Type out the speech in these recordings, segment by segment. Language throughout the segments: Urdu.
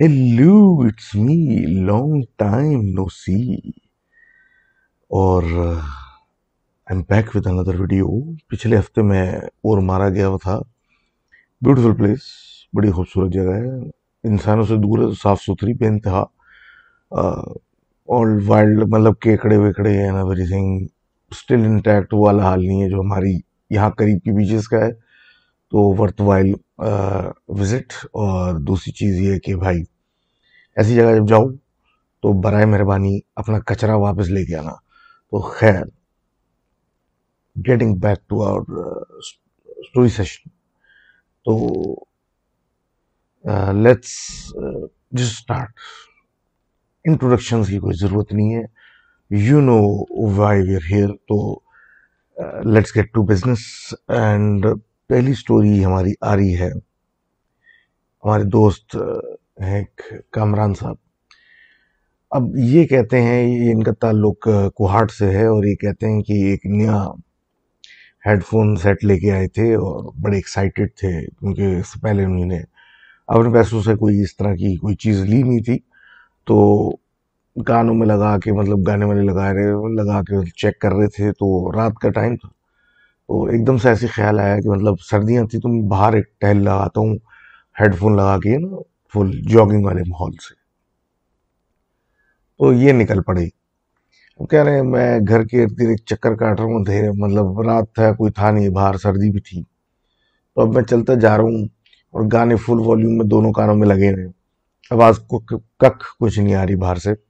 Hello it's me long time no see اور I am back with another video پچھلے ہفتے میں اور مارا گیا ہوا تھا بیوٹیفل پلیس بڑی خوبصورت جگہ ہے انسانوں سے دور ہے صاف ستھری بے انتہا اولڈ وائلڈ مطلب کیکڑے ویکڑے ہیں ایوری تھنگ اسٹل انٹیکٹ والا حال نہیں ہے جو ہماری یہاں قریب کی بیچز کا ہے تو ورتھ وائل وزٹ اور دوسری چیز یہ کہ بھائی، ایسی جگہ جب جاؤ تو برائے مہربانی اپنا کچرا واپس لے کے آنا۔ تو خیر getting back to our story session تو لیٹس جسٹ اسٹارٹ انٹروڈکشن کی کوئی ضرورت نہیں ہے۔ You know why we're here تو let's get to business and پہلی سٹوری ہماری آ رہی ہے۔ ہمارے دوست ہیں کامران صاحب۔ اب یہ کہتے ہیں، یہ ان کا تعلق کوہاٹ سے ہے اور یہ کہتے ہیں کہ ایک نیا ہیڈ فون سیٹ لے کے آئے تھے اور بڑے ایکسائٹیڈ تھے کیونکہ اس سے پہلے انہوں نے اپنے پیسوں سے کوئی اس طرح کی کوئی چیز لی نہیں تھی۔ تو کانوں میں لگا کے مطلب گانے والے لگا رہے، لگا کے چیک کر رہے تھے۔ تو رات کا ٹائم تھا۔ تو ایک دم سے ایسی خیال آیا کہ مطلب سردیاں تھی تو میں باہر ایک ٹہل لگاتا ہوں ہیڈ فون لگا کے نا فل جاگنگ والے ماحول سے۔ تو یہ نکل پڑی۔ وہ کہہ رہے ہیں، میں گھر کے ارد گرد چکر کاٹ رہا ہوں دھیرے مطلب رات تھا، کوئی تھا نہیں، باہر سردی بھی تھی۔ تو اب میں چلتا جا رہا ہوں اور گانے فل والیوم میں دونوں کانوں میں لگے رہے آواز کو کک کچھ نہیں آ رہی باہر سے۔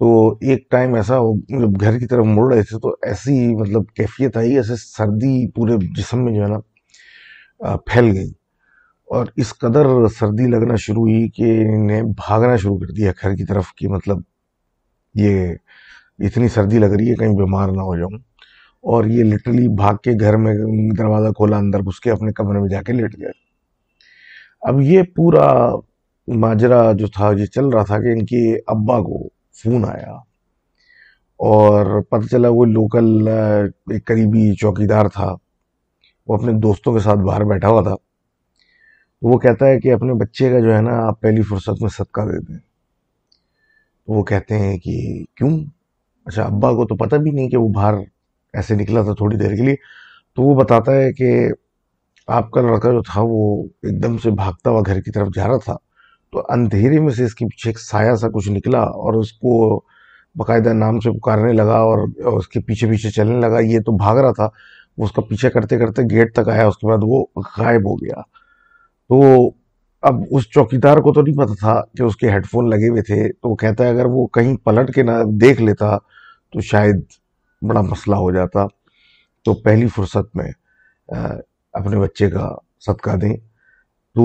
تو ایک ٹائم ایسا مطلب گھر کی طرف مڑ رہے تھے تو ایسی مطلب کیفیت آئی، ایسے سردی پورے جسم میں جو ہے نا پھیل گئی۔ اور اس قدر سردی لگنا شروع ہوئی کہ انہیں بھاگنا شروع کر دیا گھر کی طرف کہ مطلب یہ اتنی سردی لگ رہی ہے، کہیں بیمار نہ ہو جاؤں۔ اور یہ لٹرلی بھاگ کے گھر میں دروازہ کھولا، اندر گھس کے اپنے کمرے میں جا کے لیٹ گئے اب یہ پورا ماجرا جو تھا، یہ چل رہا تھا کہ ان کے ابا کو فون آیا اور پتہ چلا وہ لوکل ایک قریبی چوکیدار تھا، وہ اپنے دوستوں کے ساتھ باہر بیٹھا ہوا تھا۔ وہ کہتا ہے کہ اپنے بچے کا جو ہے نا، آپ پہلی فرصت میں صدقہ دے دیں۔ تو وہ کہتے ہیں کہ کیوں؟ اچھا ابا کو تو پتہ بھی نہیں کہ وہ باہر ایسے نکلا تھا تھوڑی دیر کے لیے۔ تو وہ بتاتا ہے کہ آپ کا لڑکا جو تھا، وہ ایک دم سے بھاگتا ہوا گھر کی طرف جا رہا تھا۔ تو اندھیرے میں سے اس کے پیچھے ایک سایہ سا کچھ نکلا اور اس کو باقاعدہ نام سے پکارنے لگا اور اس کے پیچھے پیچھے چلنے لگا۔ یہ تو بھاگ رہا تھا۔ وہ اس کا پیچھے کرتے کرتے گیٹ تک آیا۔ اس کے بعد وہ غائب ہو گیا۔ تو اب اس چوکیدار کو تو نہیں پتا تھا کہ اس کے ہیڈ فون لگے ہوئے تھے۔ تو وہ کہتا ہے اگر وہ کہیں پلٹ کے نہ دیکھ لیتا تو شاید بڑا مسئلہ ہو جاتا۔ تو پہلی فرصت میں اپنے بچے کا صدقہ دیں۔ تو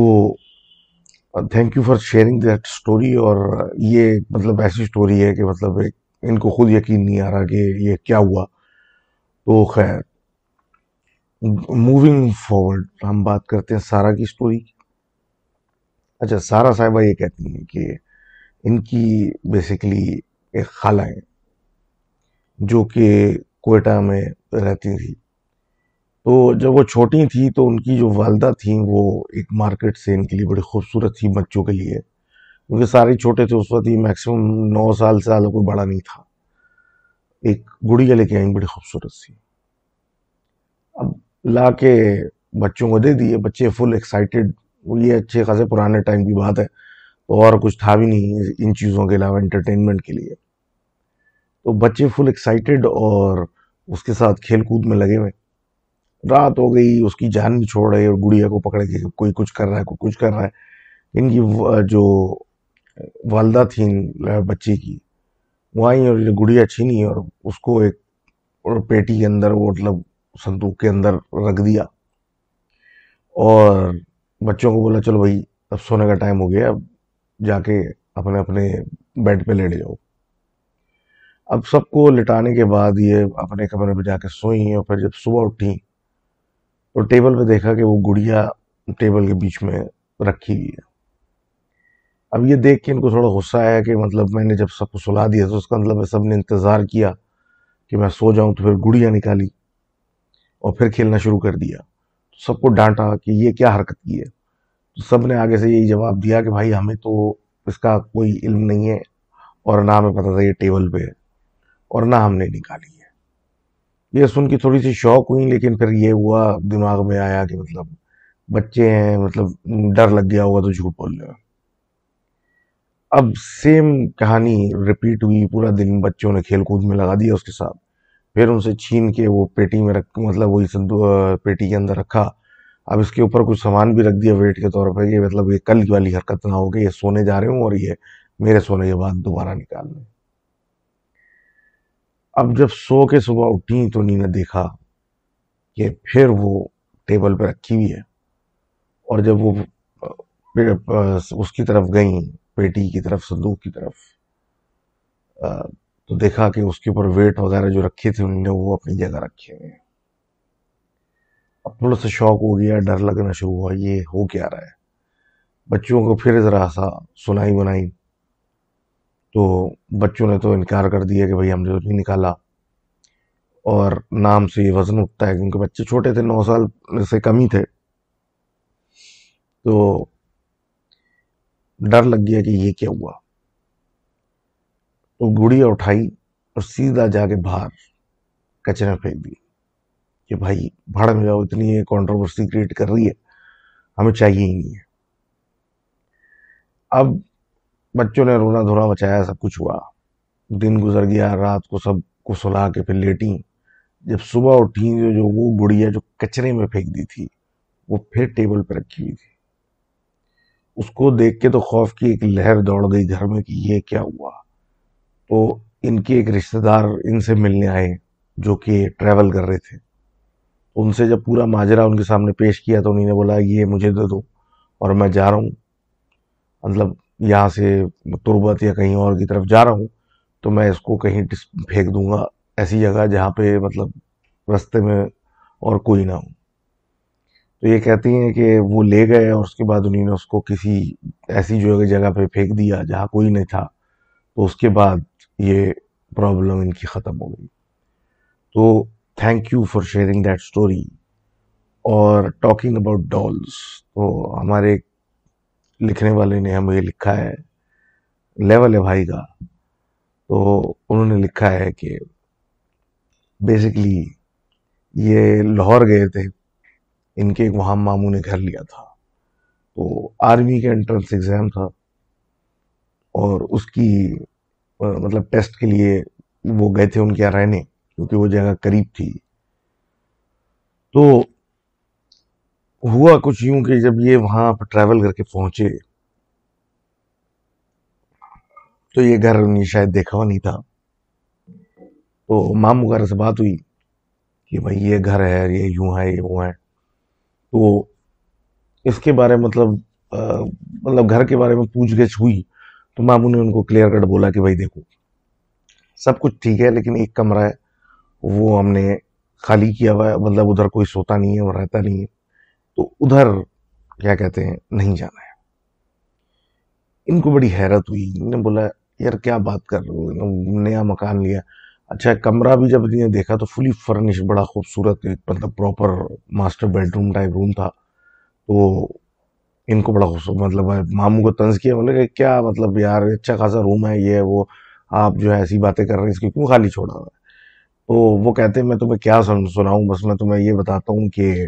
thank you for sharing that story اور یہ مطلب ایسی اسٹوری ہے کہ مطلب ان کو خود یقین نہیں آ رہا کہ یہ کیا ہوا۔ تو خیر موونگ فارورڈ ہم بات کرتے ہیں سارا کی اسٹوری اچھا سارا صاحبہ یہ کہتی ہیں کہ ان کی بیسیکلی ایک خالہ ہیں جو کہ کوئٹہ میں رہتی تھی تو جب وہ چھوٹی تھیں تو ان کی جو والدہ تھیں وہ ایک مارکیٹ سے ان کے لیے بڑی خوبصورت تھی بچوں کے لیے۔ کیونکہ سارے چھوٹے تھے اس وقت ہی میکسیمم نو سال سے کوئی بڑا نہیں تھا۔ ایک گڑیا لے کے آئیں، بڑی خوبصورت سی۔ اب لا کے بچوں کو دے دیے، بچے فل ایکسائٹیڈ یہ اچھے خاصے پرانے ٹائم کی بات ہے، تو اور کچھ تھا بھی نہیں ان چیزوں کے علاوہ انٹرٹینمنٹ کے لیے۔ تو بچے فل ایکسائٹیڈ اور اس کے ساتھ کھیل کود میں لگے ہوئے۔ رات ہو گئی، اس کی جان بھی چھوڑ رہے، اور گڑیا کو پکڑ کے کوئی کچھ کر رہا ہے، کوئی کچھ کر رہا ہے۔ ان کی جو والدہ تھیں بچے کی، وہ آئیں اور گڑیا چھینی اور اس کو ایک پیٹی کے اندر، وہ مطلب صندوق کے اندر رکھ دیا۔ اور بچوں کو بولا، چلو بھائی، اب سونے کا ٹائم ہو گیا، اب جا کے اپنے اپنے بیڈ پہ لیٹ جاؤ۔ اب سب کو لٹانے کے بعد یہ اپنے کمرے پہ جا کے سوئیں اور پھر جب صبح اٹھیں تو ٹیبل پہ دیکھا کہ وہ گڑیا ٹیبل کے بیچ میں رکھی ہوئی ہے۔ اب یہ دیکھ کے ان کو تھوڑا غصہ آیا کہ مطلب میں نے جب سب کو سلا دیا تو اس کا مطلب سب نے انتظار کیا کہ میں سو جاؤں تو پھر گڑیا نکالی اور پھر کھیلنا شروع کر دیا۔ سب کو ڈانٹا کہ یہ کیا حرکت کی ہے۔ تو سب نے آگے سے یہی جواب دیا کہ بھائی ہمیں تو اس کا کوئی علم نہیں ہے اور نہ ہمیں پتا تھا یہ ٹیبل پہ ہے اور نہ ہم نے نکالی۔ ہے یہ سن کی تھوڑی سی شوق ہوئی، لیکن پھر یہ ہوا، دماغ میں آیا کہ مطلب بچے ہیں مطلب ڈر لگ گیا ہوگا تو جھوٹ بول لے اب سیم کہانی ریپیٹ ہوئی، پورا دن بچوں نے کھیل کود میں لگا دیا اس کے ساتھ۔ پھر ان سے چھین کے وہ پیٹی میں رکھ مطلب وہی پیٹی کے اندر رکھا۔ اب اس کے اوپر کچھ سامان بھی رکھ دیا ویٹ کے طور پر، یہ مطلب یہ کل والی حرکت نہ ہو کہ یہ سونے جا رہے ہوں اور یہ میرے سونے کے بعد دوبارہ نکال لیں اب جب سو کے صبح اٹھی تو انہیں نے دیکھا کہ پھر وہ ٹیبل پہ رکھی ہوئی ہے۔ اور جب وہ اس کی طرف گئیں، پیٹی کی طرف، صندوق کی طرف تو دیکھا کہ اس کے اوپر ویٹ وغیرہ جو رکھے تھے انہوں نے، وہ اپنی جگہ رکھے ہوئے اب تھوڑا سا شوق ہو گیا، ڈر لگنا شروع ہوا، یہ ہو کیا رہا ہے؟ بچوں کو پھر ذرا سا سنائی بنائی تو بچوں نے تو انکار کر دیا کہ بھائی ہم نے نہیں نکالا۔ اور نام سے یہ وزن اٹھتا ہے کیونکہ بچے چھوٹے تھے، نو سال سے کم ہی تھے۔ تو ڈر لگ گیا کہ یہ کیا ہوا۔ تو گڑیا اٹھائی اور سیدھا جا کے باہر کچرے پھینک دی کہ بھائی بھاڑ میں جاؤ، اتنی یہ کانٹروورسی کریٹ کر رہی ہے، ہمیں چاہیے ہی نہیں ہے۔ اب بچوں نے رونا دھونا بچایا، سب کچھ ہوا۔ دن گزر گیا، رات کو سب کو سلا کے پھر لیٹیں۔ جب صبح اٹھی جو وہ گڑیا جو کچرے میں پھینک دی تھی، وہ پھر ٹیبل پہ رکھی ہوئی تھی۔ اس کو دیکھ کے تو خوف کی ایک لہر دوڑ گئی گھر میں کہ یہ کیا ہوا۔ تو ان کے ایک رشتہ دار ان سے ملنے آئے جو کہ ٹریول کر رہے تھے۔ ان سے جب پورا ماجرا ان کے سامنے پیش کیا تو انہوں نے بولا، یہ مجھے دے دو اور میں جا رہا ہوں۔ مطلب یہاں سے تربت یا کہیں اور کی طرف جا رہا ہوں، تو میں اس کو کہیں پھینک دوں گا ایسی جگہ جہاں پہ مطلب رستے میں اور کوئی نہ ہو۔ تو یہ کہتی ہیں کہ وہ لے گئے اور اس کے بعد انہوں نے اس کو کسی ایسی جو جگہ پہ پھینک دیا جہاں کوئی نہیں تھا، تو اس کے بعد یہ پرابلم ان کی ختم ہو گئی۔ تو thank you for sharing that story اور ٹاکنگ اباؤٹ ڈالس تو ہمارے لکھنے والے نے ہمیں یہ لکھا ہے لیول ہے بھائی کا۔ تو انہوں نے لکھا ہے کہ بیسکلی یہ لاہور گئے تھے، ان کے ایک وہاں ماموں نے گھر لیا تھا۔ تو آرمی کے انٹرنس ایگزام تھا اور اس کی مطلب ٹیسٹ کے لیے وہ گئے تھے ان کے یہاں رہنے، کیونکہ وہ جگہ قریب تھی۔ تو ہوا کچھ یوں کہ جب یہ وہاں پہ ٹریول کر کے پہنچے، تو یہ گھر انہیں شاید دیکھا ہوا نہیں تھا۔ تو ماموں گھر سے بات ہوئی کہ بھائی یہ گھر ہے یہ یوں ہے، یہ وہ ہے۔ تو اس کے بارے مطلب مطلب گھر کے بارے میں پوچھ گچھ ہوئی۔ تو ماموں نے ان کو کلیئر کٹ بولا کہ بھائی دیکھو، سب کچھ ٹھیک ہے، لیکن ایک کمرہ ہے، وہ ہم نے خالی کیا ہوا ہے۔ مطلب ادھر کوئی سوتا نہیں ہے اور رہتا نہیں ہے۔ تو ادھر کیا کہتے ہیں، نہیں جانا ہے۔ ان کو بڑی حیرت ہوئی۔ انہوں نے بولا، یار، کیا بات کر رہے ہو؟ نیا مکان لیا۔ اچھا کمرہ بھی جب نے دیکھا تو فلی فرنش، بڑا خوبصورت مطلب proper master bedroom type room تھا۔ تو ان کو بڑا خوبصورت مطلب ماموں کو طنز کیا۔ بولے کہ کیا مطلب یار اچھا خاصا روم ہے، یہ وہ آپ جو ہے ایسی باتیں کر رہے ہیں، اس کی کیوں خالی چھوڑا ہوا ہے؟ تو وہ کہتے ہیں، میں تمہیں کیا سناؤں؟ بس میں تمہیں یہ بتاتا ہوں کہ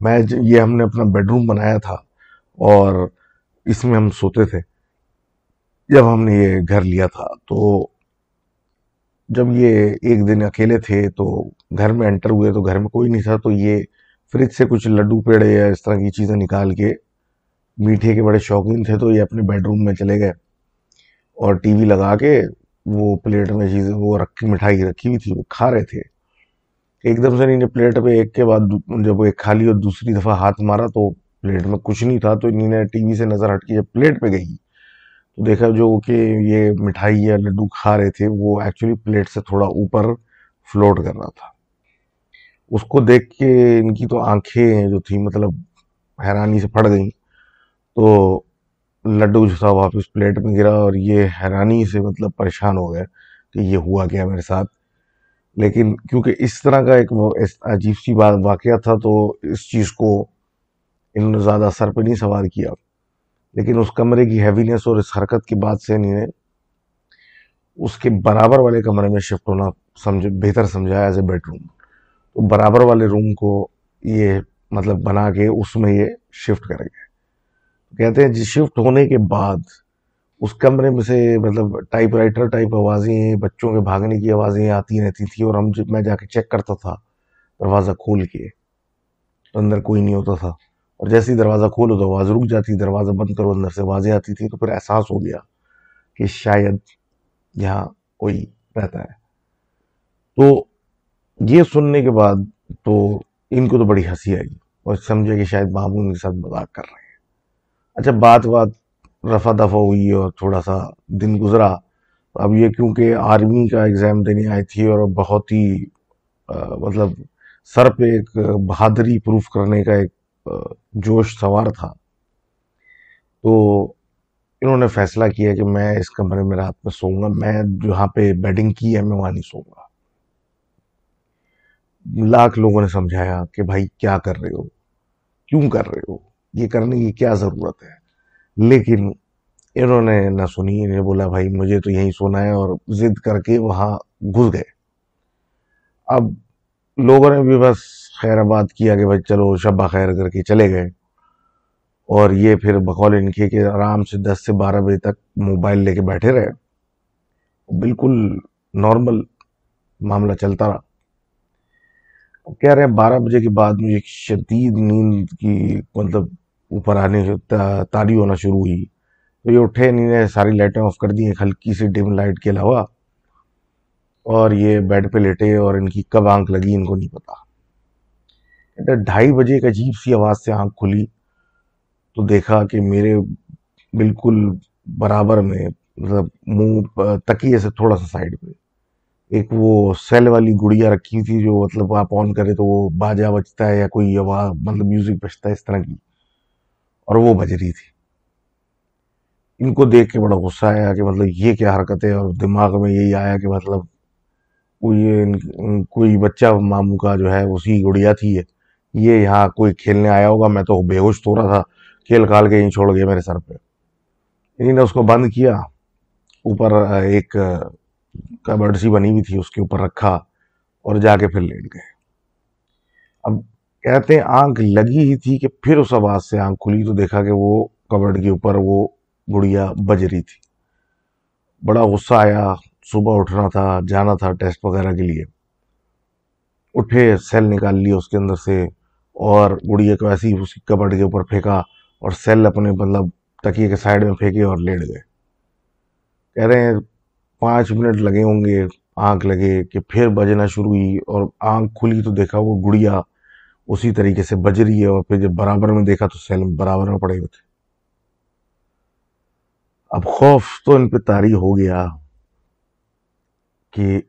میں یہ ہم نے اپنا بیڈ روم بنایا تھا اور اس میں ہم سوتے تھے، جب ہم نے یہ گھر لیا تھا، تو جب یہ ایک دن اکیلے تھے تو گھر میں انٹر ہوئے تو گھر میں کوئی نہیں تھا، تو یہ فریج سے کچھ لڈو پیڑے یا اس طرح کی چیزیں نکال کے میٹھے کے بڑے شوقین تھے، تو یہ اپنے بیڈ روم میں چلے گئے اور ٹی وی لگا کے وہ پلیٹ میں چیزیں، وہ رکھی، مٹھائی رکھی ہوئی تھی، وہ کھا رہے تھے۔ ایک دم سے انہیں نے پلیٹ پہ ایک کے بعد جب وہ ایک کھالی اور دوسری دفعہ ہاتھ مارا تو پلیٹ میں کچھ نہیں تھا، تو انہیں نے ٹی وی سے نظر ہٹ کے جب پلیٹ پہ گئی تو دیکھا جو کہ یہ مٹھائی یا لڈو کھا رہے تھے، وہ ایکچولی پلیٹ سے تھوڑا اوپر فلوٹ کر رہا تھا۔ اس کو دیکھ کے ان کی تو آنکھیں جو تھی مطلب حیرانی سے پھڑ گئیں۔ تو لڈو جو تھا واپس پلیٹ میں گرا اور یہ حیرانی سے مطلب پریشان ہو گئے کہ یہ ہوا کیا میرے ساتھ؟ لیکن کیونکہ اس طرح کا ایک عجیب سی بات واقعہ تھا تو اس چیز کو انہوں نے زیادہ سر پہ نہیں سوار کیا۔ لیکن اس کمرے کی ہیوینس اور اس حرکت کی بات سے انہیں اس کے برابر والے کمرے میں شفٹ ہونا سمجھ، بہتر سمجھا ایز اے بیڈ روم تو برابر والے روم کو یہ مطلب بنا کے اس میں یہ شفٹ کریں گے۔ کہتے ہیں جی شفٹ ہونے کے بعد اس کمرے میں سے مطلب ٹائپ رائٹر ٹائپ آوازیں، بچوں کے بھاگنے کی آوازیں آتی رہتی تھیں اور ہم جب میں جا کے چیک کرتا تھا دروازہ کھول کے تو اندر کوئی نہیں ہوتا تھا۔ اور جیسے ہی دروازہ کھولو تو آواز رک جاتی، دروازہ بند کرو، اندر سے آوازیں آتی تھی تو پھر احساس ہو گیا کہ شاید یہاں کوئی رہتا ہے۔ تو یہ سننے کے بعد تو ان کو تو بڑی ہنسی آئی اور سمجھے کہ شاید ماموں ان کے ساتھ مذاق کر رہے ہیں۔ اچھا بات بات رفع دفع ہوئی اور تھوڑا سا دن گزرا۔ اب یہ کیونکہ آرمی کا ایگزام دینے آئی تھی اور بہت ہی مطلب سر پہ ایک بہادری پروف کرنے کا ایک جوش سوار تھا۔ تو انہوں نے فیصلہ کیا کہ میں اس کمرے میں رات میں سوؤں گا، میں جہاں پہ بیڈنگ کی ہے میں وہاں نہیں سوؤں گا۔ لاکھ لوگوں نے سمجھایا کہ بھائی کیا کر رہے ہو؟ کیوں کر رہے ہو؟ یہ کرنے کی کیا ضرورت ہے؟ لیکن انہوں نے نہ سنی انہیں بولا، بھائی، مجھے تو یہیں سونا ہے اور ضد کر کے وہاں گھس گئے۔ اب لوگوں نے بھی بس خیر آباد کیا کہ بھائی، چلو شبہ خیر کر کے چلے گئے۔ اور یہ پھر بقول ان کے کہ آرام سے دس سے بارہ بجے تک موبائل لے کے بیٹھے رہے۔ بالکل نارمل معاملہ چلتا رہا۔ کہہ رہے ہیں، بارہ بجے کے بعد مجھے شدید نیند کی مطلب اوپر آنے تاری ہونا شروع ہوئی۔ تو یہ اٹھے نے ساری لائٹیں آف کر دی ایک ہلکی سی ڈیم لائٹ کے علاوہ۔ اور یہ بیڈ پہ لیٹے اور ان کی کب آنکھ لگی ان کو نہیں پتا۔ ڈھائی بجے ایک عجیب سی آواز سے آنکھ کھلی۔ تو دیکھا کہ میرے بالکل برابر میں مطلب منہ تکیے سے تھوڑا سا سائڈ پہ۔ ایک وہ سیل والی گڑیا رکھی تھی جو مطلب آپ آن کرے تو وہ باجا بجتا ہے یا کوئی آواز مطلب میوزک بجتا ہے، اس طرح کی۔ اور وہ بج رہی تھی۔ ان کو دیکھ کے بڑا غصہ آیا کہ مطلب یہ کیا حرکت ہے اور دماغ میں یہی آیا کہ مطلب کوئی کوئی بچہ ماموں کا جو ہے اسی گڑیا تھی یہ۔ یہاں کوئی کھیلنے آیا ہوگا؟ میں تو بے ہوش تو رہا تھا۔ کھیل کھال کے یہیں چھوڑ گئے میرے سر پہ۔ انہیں نے اس کو بند کیا۔ اوپر ایک کبڈ سی بنی ہوئی تھی، اس کے اوپر رکھا اور جا کے پھر لیٹ گئے۔ اب کہتے ہیں آنکھ لگی ہی تھی کہ پھر اس آواز سے آنکھ کھلی تو دیکھا کہ وہ کبڈ کے اوپر وہ گڑیا بج رہی تھی۔ بڑا غصہ آیا، صبح اٹھنا تھا، جانا تھا ٹیسٹ وغیرہ کے لیے۔ اٹھے، سیل نکال لی اس کے اندر سے اور گڑیا کو ایسی اس کی کبڈ کے اوپر پھینکا اور سیل اپنے مطلب تکیے کے سائڈ میں پھینکے اور لیٹ گئے۔ کہہ رہے ہیں، پانچ منٹ لگے ہوں گے، آنکھ لگے کہ پھر بجنا شروع ہوئی اور آنکھ کھلی تو دیکھا وہ گڑیا اسی طریقے سے بج رہی ہے اور پھر جب برابر میں دیکھا تو سیل برابر میں پڑے ہوئے تھے۔ اب خوف تو ان پہ تاری ہو گیا کہ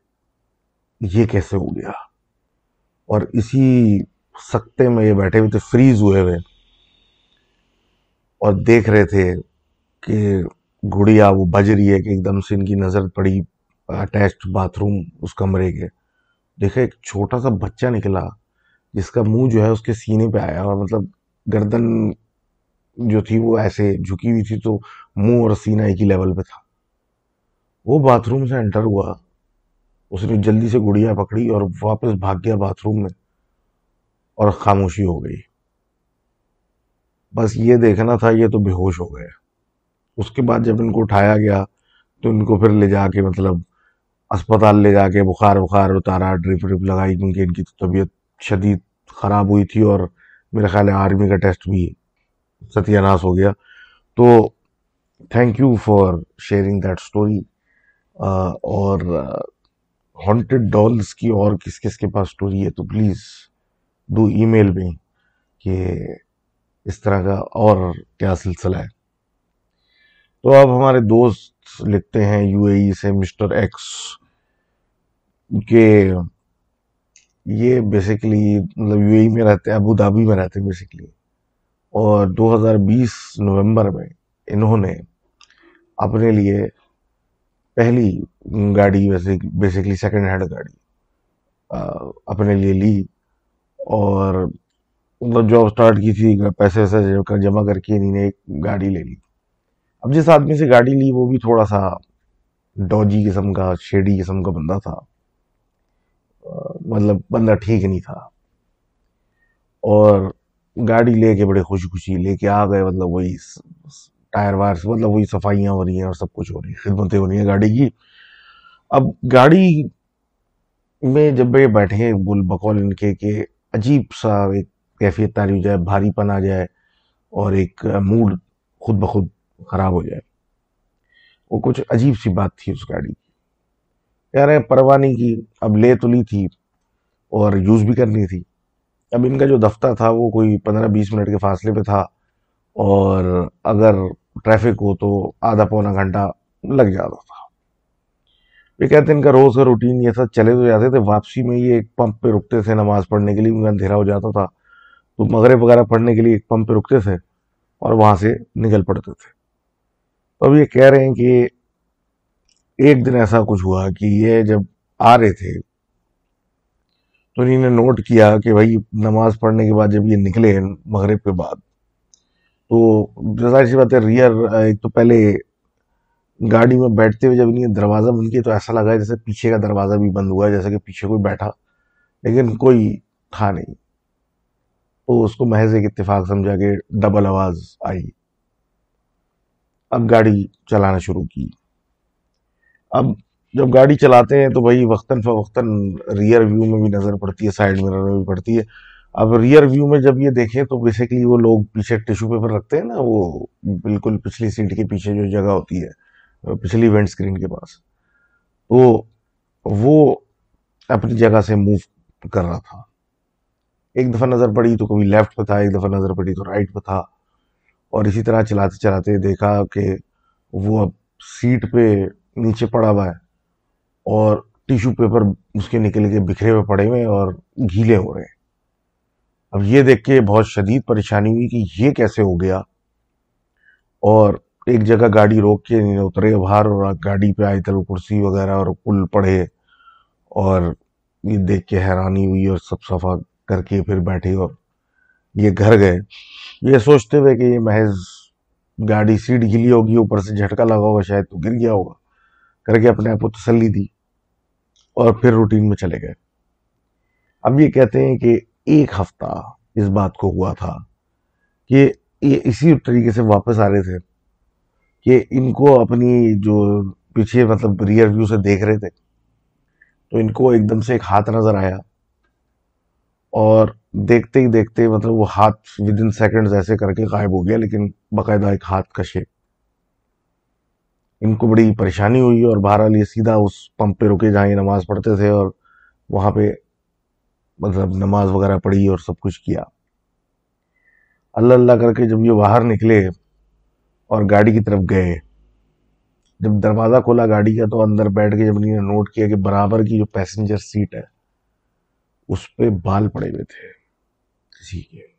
یہ کیسے ہو گیا۔ اور اسی سکتے میں یہ بیٹھے ہوئے تھے، فریز ہوئے ہوئے۔ اور دیکھ رہے تھے کہ گڑیا وہ بج رہی ہے کہ ایک دم سے ان کی نظر پڑی اٹیچڈ باتھ روم اس کمرے کے۔ دیکھا، ایک چھوٹا سا بچہ نکلا۔ جس کا منہ جو ہے اس کے سینے پہ آیا اور مطلب گردن جو تھی وہ ایسے جھکی ہوئی تھی تو منہ اور سینہ ایک ہی لیول پہ تھا۔ وہ باتھ روم سے انٹر ہوا۔ اس نے جلدی سے گڑیا پکڑی اور واپس بھاگ گیا باتھ روم میں اور خاموشی ہو گئی۔ بس یہ دیکھنا تھا، یہ تو بے ہوش ہو گئے اس کے بعد جب ان کو اٹھایا گیا تو ان کو پھر لے جا کے مطلب اسپتال لے جا کے بخار بخار اتارا ڈرپ ڈرپ لگائی، کیونکہ ان کی طبیعت شدید خراب ہوئی تھی اور میرے خیال ہے آرمی کا ٹیسٹ بھی ستیہ ناس ہو گیا۔ تو thank you for sharing that story اور ہانٹیڈ ڈالس کی اور کس کس کے پاس اسٹوری ہے تو پلیز ڈو ای میل میں کہ اس طرح کا اور کیا سلسلہ ہے۔ تو اب ہمارے دوست لکھتے ہیں یو اے ای سے مسٹر ایکس کہ یہ بیسیکلی مطلب یو اے میں رہتے ابو دھابی میں رہتے بیسیکلی اور دو ہزار بیس نومبر میں انہوں نے اپنے لیے پہلی گاڑی ویسے بیسیکلی سیکنڈ ہینڈ گاڑی اپنے لیے لی۔ اور مطلب جاب اسٹارٹ کی تھی، پیسے ویسے جمع کر کے انہیں ایک گاڑی لے لی۔ اب جس آدمی سے گاڑی لی، وہ بھی تھوڑا سا ڈوجی قسم کا شیڈی قسم کا بندہ تھا۔ مطلب بندہ ٹھیک نہیں تھا۔ اور گاڑی لے کے بڑے خوشی خوشی لے کے آ گئے مطلب وہی ٹائر وائر مطلب وہی صفائیاں ہو رہی ہیں اور سب کچھ ہو رہی ہیں، خدمتیں ہو رہی ہیں گاڑی کی۔ اب گاڑی میں جب یہ بیٹھے بول بقول ان کے کہ عجیب سا ایک کیفیت تاری ہو جائے، بھاری پن آ جائے اور ایک موڈ خود بخود خراب ہو جائے۔ وہ کچھ عجیب سی بات تھی اس گاڑی کی۔ یار پروانی کی، اب لے تو لی تھی اور یوز بھی کرنی تھی۔ اب ان کا جو دفتر تھا وہ کوئی پندرہ بیس منٹ کے فاصلے پہ تھا اور اگر ٹریفک ہو تو آدھا پونا گھنٹہ لگ جاتا تھا۔ یہ کہتے ہیں ان کا روز کا روٹین یہ تھا، چلے تو جاتے تھے، واپسی میں یہ ایک پمپ پہ رکتے تھے نماز پڑھنے کے لیے ان کا اندھیرا ہو جاتا تھا۔ تو مغرب وغیرہ پڑھنے کے لیے ایک پمپ پہ رکتے تھے اور وہاں سے نکل پڑتے تھے۔ تو اب یہ کہہ رہے ہیں کہ ایک دن ایسا کچھ ہوا کہ یہ جب آ رہے تھے، تو انہیں نے نوٹ کیا کہ بھائی نماز پڑھنے کے بعد جب یہ نکلے مغرب کے بعد، تو ظاہر سی بات ہے ریئر ایک تو پہلے گاڑی میں بیٹھتے ہوئے جب انہیں دروازہ بند کیا تو ایسا لگا جیسے پیچھے کا دروازہ بھی بند ہوا ہے جیسے کہ پیچھے کوئی بیٹھا، لیکن کوئی تھا نہیں۔ تو اس کو محض ایک اتفاق سمجھا کہ ڈبل آواز آئی۔ اب گاڑی چلانا شروع کی۔ اب جب گاڑی چلاتے ہیں تو بھائی وقتاً فوقتاً ریئر ویو میں بھی نظر پڑتی ہے سائڈ مرر میں بھی پڑتی ہے۔ اب ریئر ویو میں جب یہ دیکھیں تو بیسیکلی وہ لوگ پیچھے ٹیشو پیپر رکھتے ہیں نا، وہ بالکل پچھلی سیٹ کے پیچھے جو جگہ ہوتی ہے، پچھلی وینڈ اسکرین کے پاس۔ تو وہ اپنی جگہ سے موو کر رہا تھا۔ ایک دفعہ نظر پڑی تو کبھی لیفٹ پہ تھا، ایک دفعہ نظر پڑی تو رائٹ پہ تھا۔ اور اسی طرح چلاتے چلاتے دیکھا کہ وہ اب سیٹ پہ نیچے پڑا ہوا ہے اور ٹیشو پیپر اس کے نکل کے بکھرے ہوئے پڑے ہوئے اور گھیلے ہو رہے ہیں۔ اب یہ دیکھ کے بہت شدید پریشانی ہوئی کہ یہ کیسے ہو گیا۔ اور ایک جگہ گاڑی روک کے اترے باہر اور گاڑی پہ آئی تل کرسی وغیرہ اور پل پڑے اور یہ دیکھ کے حیرانی ہوئی اور سب صفا کر کے پھر بیٹھے اور یہ گھر گئے۔ یہ سوچتے ہوئے کہ یہ محض گاڑی سیٹ گلی ہوگی، اوپر سے جھٹکا لگا ہوگا، شاید تو گر گیا ہوگا۔ کر کے اپنے آپ کو تسلی دی اور پھر روٹین میں چلے گئے۔ اب یہ کہتے ہیں کہ ایک ہفتہ اس بات کو ہوا تھا کہ یہ اسی طریقے سے واپس آ رہے تھے کہ ان کو اپنی جو پیچھے مطلب ریئر ویو سے دیکھ رہے تھے۔ تو ان کو ایک دم سے ایک ہاتھ نظر آیا اور دیکھتے ہی دیکھتے مطلب وہ ہاتھ ود ان سیکنڈز ایسے کر کے غائب ہو گیا، لیکن باقاعدہ ایک ہاتھ کا شیپ ان کو بڑی پریشانی ہوئی اور بہرحال یہ سیدھا اس پمپ پہ رکے جہاں یہ نماز پڑھتے تھے اور وہاں پہ مطلب نماز وغیرہ پڑھی اور سب کچھ کیا۔ اللہ اللہ کر کے جب یہ باہر نکلے اور گاڑی کی طرف گئے، جب دروازہ کھولا گاڑی کا تو اندر بیٹھ کے جب انہیں نے نوٹ کیا کہ برابر کی جو پیسنجر سیٹ ہے، اس پہ بال پڑے ہوئے تھے۔ کسی کے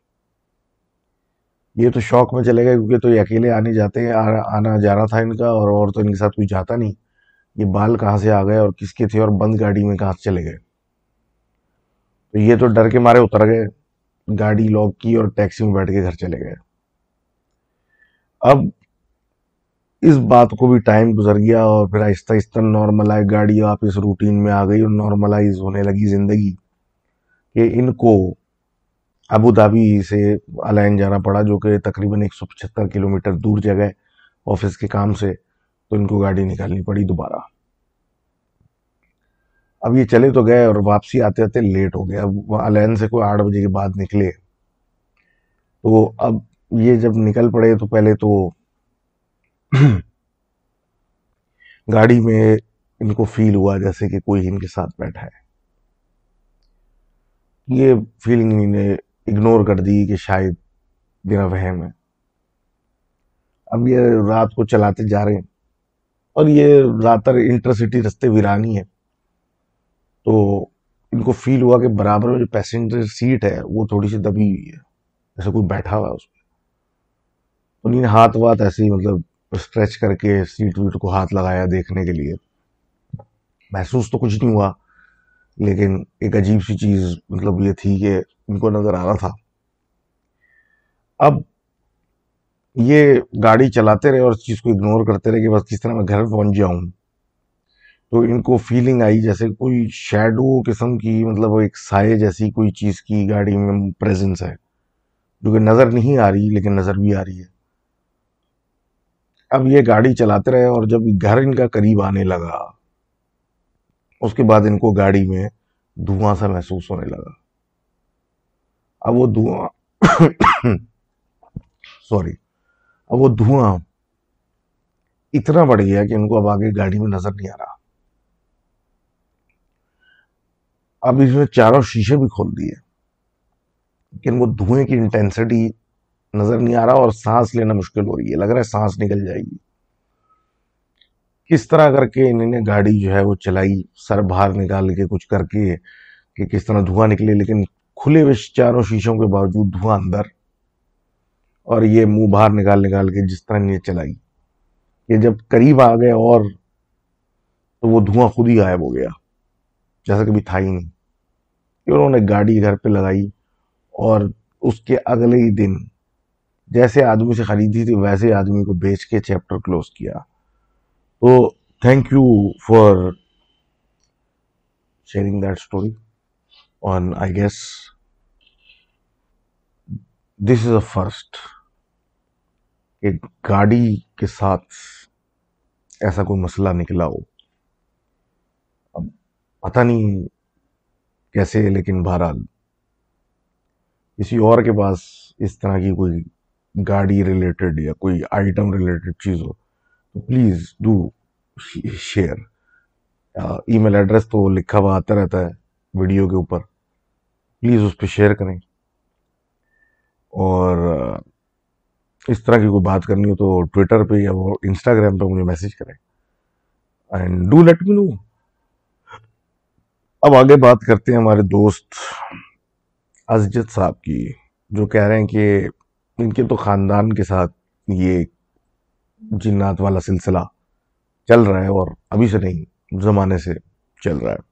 یہ تو شوق میں چلے گئے کیونکہ تو یہ اکیلے آنے جاتے ہیں آنا جا رہا تھا ان کا اور اور تو ان کے ساتھ کوئی جاتا نہیں۔ یہ بال کہاں سے آ گئے اور کس کے تھے اور بند گاڑی میں کہاں سے چلے گئے؟ تو یہ تو ڈر کے مارے اتر گئے، گاڑی لاک کی اور ٹیکسی میں بیٹھ کے گھر چلے گئے۔ اب اس بات کو بھی ٹائم گزر گیا اور پھر آہستہ آہستہ نارملائز گاڑی واپس روٹین میں آ گئی اور نارملائز ہونے لگی زندگی کہ ان کو ابو دھابی سے الائن جانا پڑا جو کہ تقریباً ایک سو پچہتر کلو میٹر دور جگہ آفس کے کام سے، تو ان کو گاڑی نکالنی پڑی دوبارہ۔ اب یہ چلے تو گئے اور واپسی آتے آتے لیٹ ہو گیا۔ اب الائن سے کوئی آٹھ بجے کے بعد نکلے۔ تو اب یہ جب نکل پڑے تو پہلے تو گاڑی میں ان کو فیل ہوا جیسے کہ کوئی ان کے ساتھ بیٹھا ہے۔ یہ فیلنگ نے اگنور کر دی کہ شاید میرا وہم ہے۔ اب یہ رات کو چلاتے جا رہے ہیں۔ اور یہ تر انٹر سٹی رستے ویرانی ہے تو ان کو فیل ہوا کہ برابر میں جو پیسنجر سیٹ ہے، وہ تھوڑی سی دبی ہوئی ہے۔ جیسے کوئی بیٹھا ہوا ہے اس پہ انہیں ہاتھ وات ایسے ہی مطلب اسٹریچ کر کے سیٹ ویٹ کو ہاتھ لگایا دیکھنے کے لیے۔ محسوس تو کچھ نہیں ہوا، لیکن ایک عجیب سی چیز مطلب یہ تھی کہ ان کو نظر آ رہا تھا۔ اب یہ گاڑی چلاتے رہے اور اس چیز کو اگنور کرتے رہے کہ بس کس طرح میں گھر پہنچ جاؤں تو ان کو فیلنگ آئی جیسے کوئی شیڈو قسم کی مطلب ایک سائے جیسی کوئی چیز کی گاڑی میں پریزنس ہے۔ جو کہ نظر نہیں آ رہی، لیکن نظر بھی آ رہی ہے۔ اب یہ گاڑی چلاتے رہے اور جب گھر ان کا قریب آنے لگا، اس کے بعد ان کو گاڑی میں دھواں سا محسوس ہونے لگا۔ اب وہ دھواں سوری، اب وہ دھواں اتنا بڑھ گیا کہ ان کو اب آگے گاڑی میں نظر نہیں آ رہا۔ اب اس میں چاروں شیشے بھی کھول دیے لیکن وہ دھوئیں کی انٹینسٹی نظر نہیں آ رہا اور سانس لینا مشکل ہو رہی ہے۔ لگ رہا ہے سانس نکل جائے گی۔ کس طرح کر کے انہوں نے گاڑی جو ہے وہ چلائی، سر باہر نکال کے کچھ کر کے کہ کس طرح دھواں نکلے، لیکن کھلے ہوئے چاروں شیشوں کے باوجود دھواں اندر اور یہ منہ باہر نکال نکال کے جس طرح نے چلائی یہ جب قریب آ گئے اور تو وہ دھواں خود ہی غائب ہو گیا، جیسا کبھی تھا ہی نہیں۔ کہ انہوں نے گاڑی گھر پہ لگائی اور اس کے اگلے ہی دن جیسے آدمی سے خریدی تھی ویسے آدمی کو بیچ کے چیپٹر کلوز کیا۔ تو thank you for sharing that story on I guess this is a first ایک گاڑی کے ساتھ ایسا کوئی مسئلہ نکلا ہو۔ اب پتہ نہیں کیسے، لیکن بہرحال کسی اور کے پاس اس طرح کی کوئی گاڑی ریلیٹڈ یا کوئی آئٹم ریلیٹڈ چیز ہو، تو please do share email address تو لکھا ہوا آتا رہتا ہے ویڈیو کے اوپر۔ پلیز اس پہ شیئر کریں۔ اور اس طرح کی کوئی بات کرنی ہو تو ٹویٹر پہ یا وہ انسٹاگرام پہ مجھے میسج کریں۔ And do let me know اب آگے بات کرتے ہیں ہمارے دوست ازجت صاحب کی، جو کہہ رہے ہیں کہ ان کے تو خاندان کے ساتھ یہ جنات والا سلسلہ چل رہا ہے اور ابھی سے نہیں، زمانے سے چل رہا ہے۔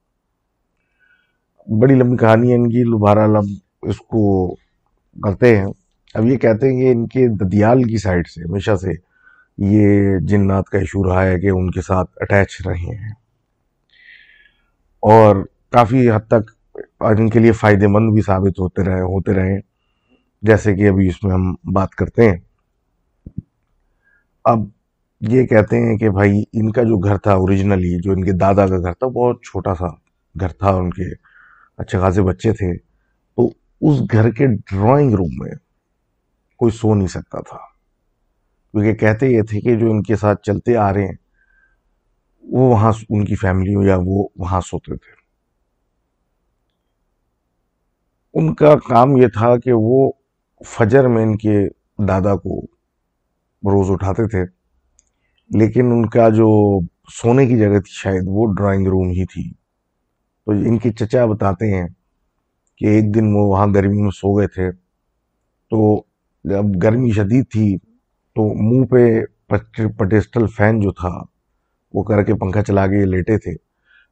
بڑی لمبی کہانی ہے ان کی، بہرحال اب اس کو کرتے ہیں۔ اب یہ کہتے ہیں کہ ان کے ددیال کی سائڈ سے، ہمیشہ سے یہ جنات کا ایشو رہا ہے کہ ان کے ساتھ اٹیچ رہے ہیں۔ اور کافی حد تک ان کے لیے فائدے مند بھی ثابت ہوتے رہے ہوتے رہے جیسے کہ ابھی اس میں ہم بات کرتے ہیں۔ اب یہ کہتے ہیں کہ بھائی، ان کا جو گھر تھا اوریجنلی جو ان کے دادا کا گھر تھا بہت چھوٹا سا گھر تھا ان کے اچھے خاصے بچے تھے، تو اس گھر کے ڈرائنگ روم میں کوئی سو نہیں سکتا تھا۔ کیونکہ کہتے یہ تھے کہ جو ان کے ساتھ چلتے آ رہے ہیں، وہ وہاں ان کی فیملی یا وہ وہاں سوتے تھے۔ ان کا کام یہ تھا کہ وہ فجر میں ان کے دادا کو روز اٹھاتے تھے، لیکن ان کا جو سونے کی جگہ تھی شاید، وہ ڈرائنگ روم ہی تھی۔ تو ان کے چچا بتاتے ہیں کہ ایک دن وہ وہاں گرمی میں سو گئے تھے۔ تو جب گرمی شدید تھی تو منہ پہ پٹیسٹل فین جو تھا وہ کر کے پنکھا چلا کے لیٹے تھے۔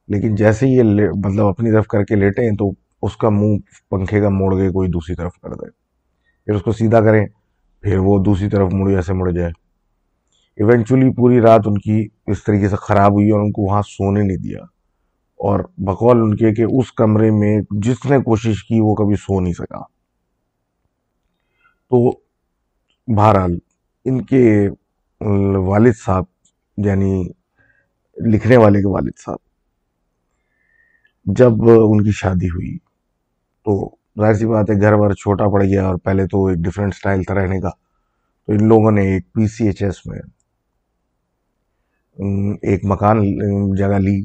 لیکن جیسے یہ مطلب اپنی طرف کر کے لیٹے ہیں تو اس کا منہ پنکھے کا موڑ کے کوئی دوسری طرف کر دے۔ پھر اس کو سیدھا کریں، پھر وہ دوسری طرف مڑ ایسے مڑ جائے۔ ایونچولی پوری رات ان کی اس طریقے سے خراب ہوئی اور ان کو وہاں سونے نہیں دیا۔ اور بقول ان کے کہ اس کمرے میں جس نے کوشش کی وہ کبھی سو نہیں سکا۔ تو بہرحال ان کے والد صاحب یعنی لکھنے والے کے والد صاحب جب ان کی شادی ہوئی تو ظاہر سی بات ہے گھر بار چھوٹا پڑ گیا اور پہلے تو ایک ڈفرینٹ سٹائل تھا رہنے کا۔ تو ان لوگوں نے ایک پی سی ایچ ایس میں ایک مکان جگہ لی۔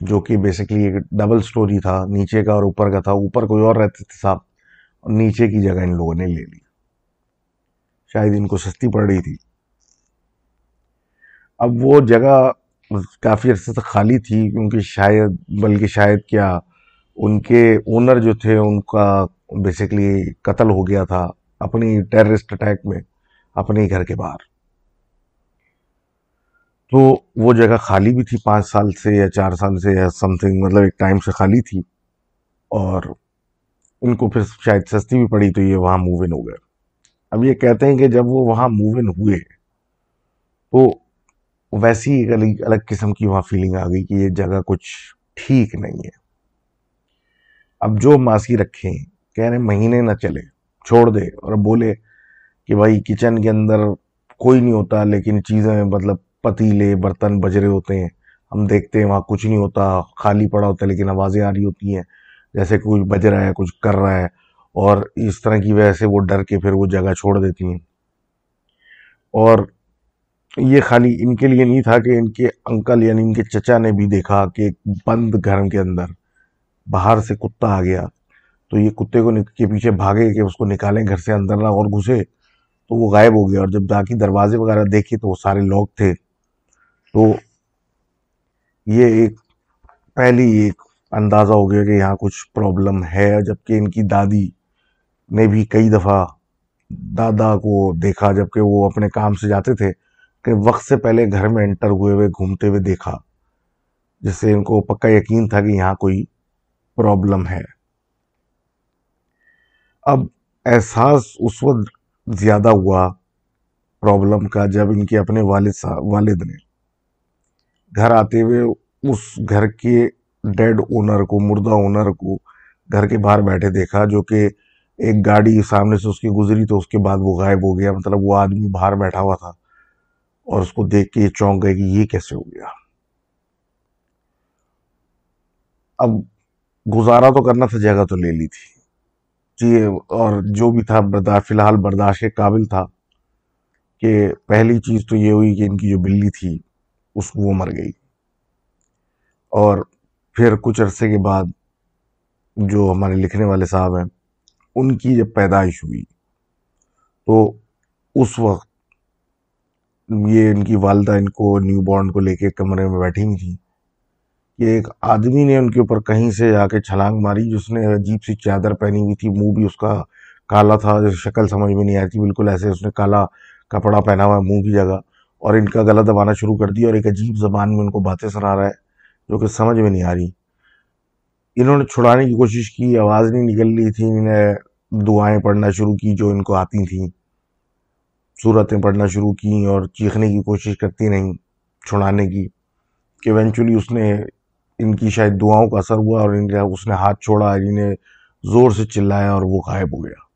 جو کہ بیسکلی ایک ڈبل سٹوری تھا، نیچے کا اور اوپر کا تھا، اوپر کوئی اور رہتے تھے صاحب، اور نیچے کی جگہ ان لوگوں نے لے لی۔ شاید ان کو سستی پڑ رہی تھی۔ اب وہ جگہ کافی عرصے تک خالی تھی، کیونکہ شاید، بلکہ شاید کیا ان کے اونر جو تھے، ان کا بیسکلی قتل ہو گیا تھا اپنی ٹیررسٹ اٹیک میں، اپنے گھر کے باہر۔ تو وہ جگہ خالی بھی تھی پانچ سال سے یا چار سال سے یا سم تھنگ مطلب ایک ٹائم سے خالی تھی اور ان کو پھر شاید سستی بھی پڑی تو یہ وہاں موو ان ہو گئے۔ اب یہ کہتے ہیں کہ جب وہ وہاں موو ان ہوئے تو ویسی ایک الگ الگ قسم کی وہاں فیلنگ آ گئی کہ یہ جگہ کچھ ٹھیک نہیں ہے۔ اب جو ماسی رکھیں، کہہ رہے مہینے نہ چلے، چھوڑ دے اور بولے کہ بھائی کچن کے اندر کوئی نہیں ہوتا، لیکن چیزیں مطلب پتیلے، برتن بجرے ہوتے ہیں۔ ہم دیکھتے ہیں وہاں کچھ نہیں ہوتا، خالی پڑا ہوتا ہے لیکن آوازیں آ رہی ہوتی ہیں۔ جیسے کوئی بج رہا ہے، کچھ کر رہا ہے اور اس طرح کی وجہ سے وہ ڈر کے پھر وہ جگہ چھوڑ دیتی ہیں۔ اور یہ خالی ان کے لیے نہیں تھا کہ ان کے انکل یعنی ان کے چچا نے بھی دیکھا کہ ایک بند گھر کے اندر باہر سے کتا آ گیا۔ تو یہ کتے کو کے پیچھے بھاگے کہ اس کو نکالیں گھر سے اندر نہ اور گھسے تو وہ غائب ہو گیا۔ اور جب جا کے دروازے وغیرہ دیکھے تو وہ سارے لوگ تھے۔ تو یہ ایک پہلی ایک اندازہ ہو گیا کہ یہاں کچھ پرابلم ہے، جبکہ ان کی دادی نے بھی کئی دفعہ دادا کو دیکھا، جبکہ وہ اپنے کام سے جاتے تھے، کہ وقت سے پہلے گھر میں انٹر ہوئے ہوئے، گھومتے ہوئے دیکھا، جس سے ان کو پکا یقین تھا کہ یہاں کوئی پرابلم ہے۔ اب احساس اس وقت زیادہ ہوا پرابلم کا، جب ان کے اپنے والد صاحب، والد نے گھر آتے ہوئے اس گھر کے ڈیڈ اونر کو، مردہ اونر کو گھر کے باہر بیٹھے دیکھا جو کہ ایک گاڑی سامنے سے اس کی گزری تو اس کے بعد وہ غائب ہو گیا مطلب وہ آدمی باہر بیٹھا ہوا تھا اور اس کو دیکھ کے یہ چونک گئے کہ یہ کیسے ہو گیا۔ اب گزارا تو کرنا تھا، جگہ تو لے لی تھی۔ جی اور جو بھی تھا، برداشت، فی الحال برداشت کے قابل تھا کہ پہلی چیز تو یہ ہوئی کہ ان کی جو بلی تھی اس وہ مر گئی۔ اور پھر کچھ عرصے کے بعد جو ہمارے لکھنے والے صاحب ہیں، ان کی جب پیدائش ہوئی، تو اس وقت یہ ان کی والدہ ان کو نیو بورن کو لے کے کمرے میں بیٹھی ہوئی تھی کہ ایک آدمی نے ان کے اوپر کہیں سے جا کے چھلانگ ماری، جس نے عجیب سی چادر پہنی ہوئی تھی۔ منہ بھی اس کا کالا تھا، شکل سمجھ میں نہیں آئی تھی۔ بالکل ایسے اس نے کالا کپڑا پہنا ہوا ہے، منہ کی جگہ۔ اور ان کا گلا دبانا شروع کر دیا اور ایک عجیب زبان میں ان کو باتیں سنا رہا ہے جو کہ سمجھ میں نہیں آ رہی۔ انہوں نے چھڑانے کی کوشش کی، آواز نہیں نکل رہی تھی انہیں دعائیں پڑھنا شروع کی جو ان کو آتی تھیں۔ صورتیں پڑھنا شروع کی اور چیخنے کی کوشش کرتی نہیں چھڑانے کی کہ ایونچولی اس نے ان کی شاید دعاؤں کا اثر ہوا اور اس نے ہاتھ چھوڑا، انہیں زور سے چلایا اور وہ غائب ہو گیا۔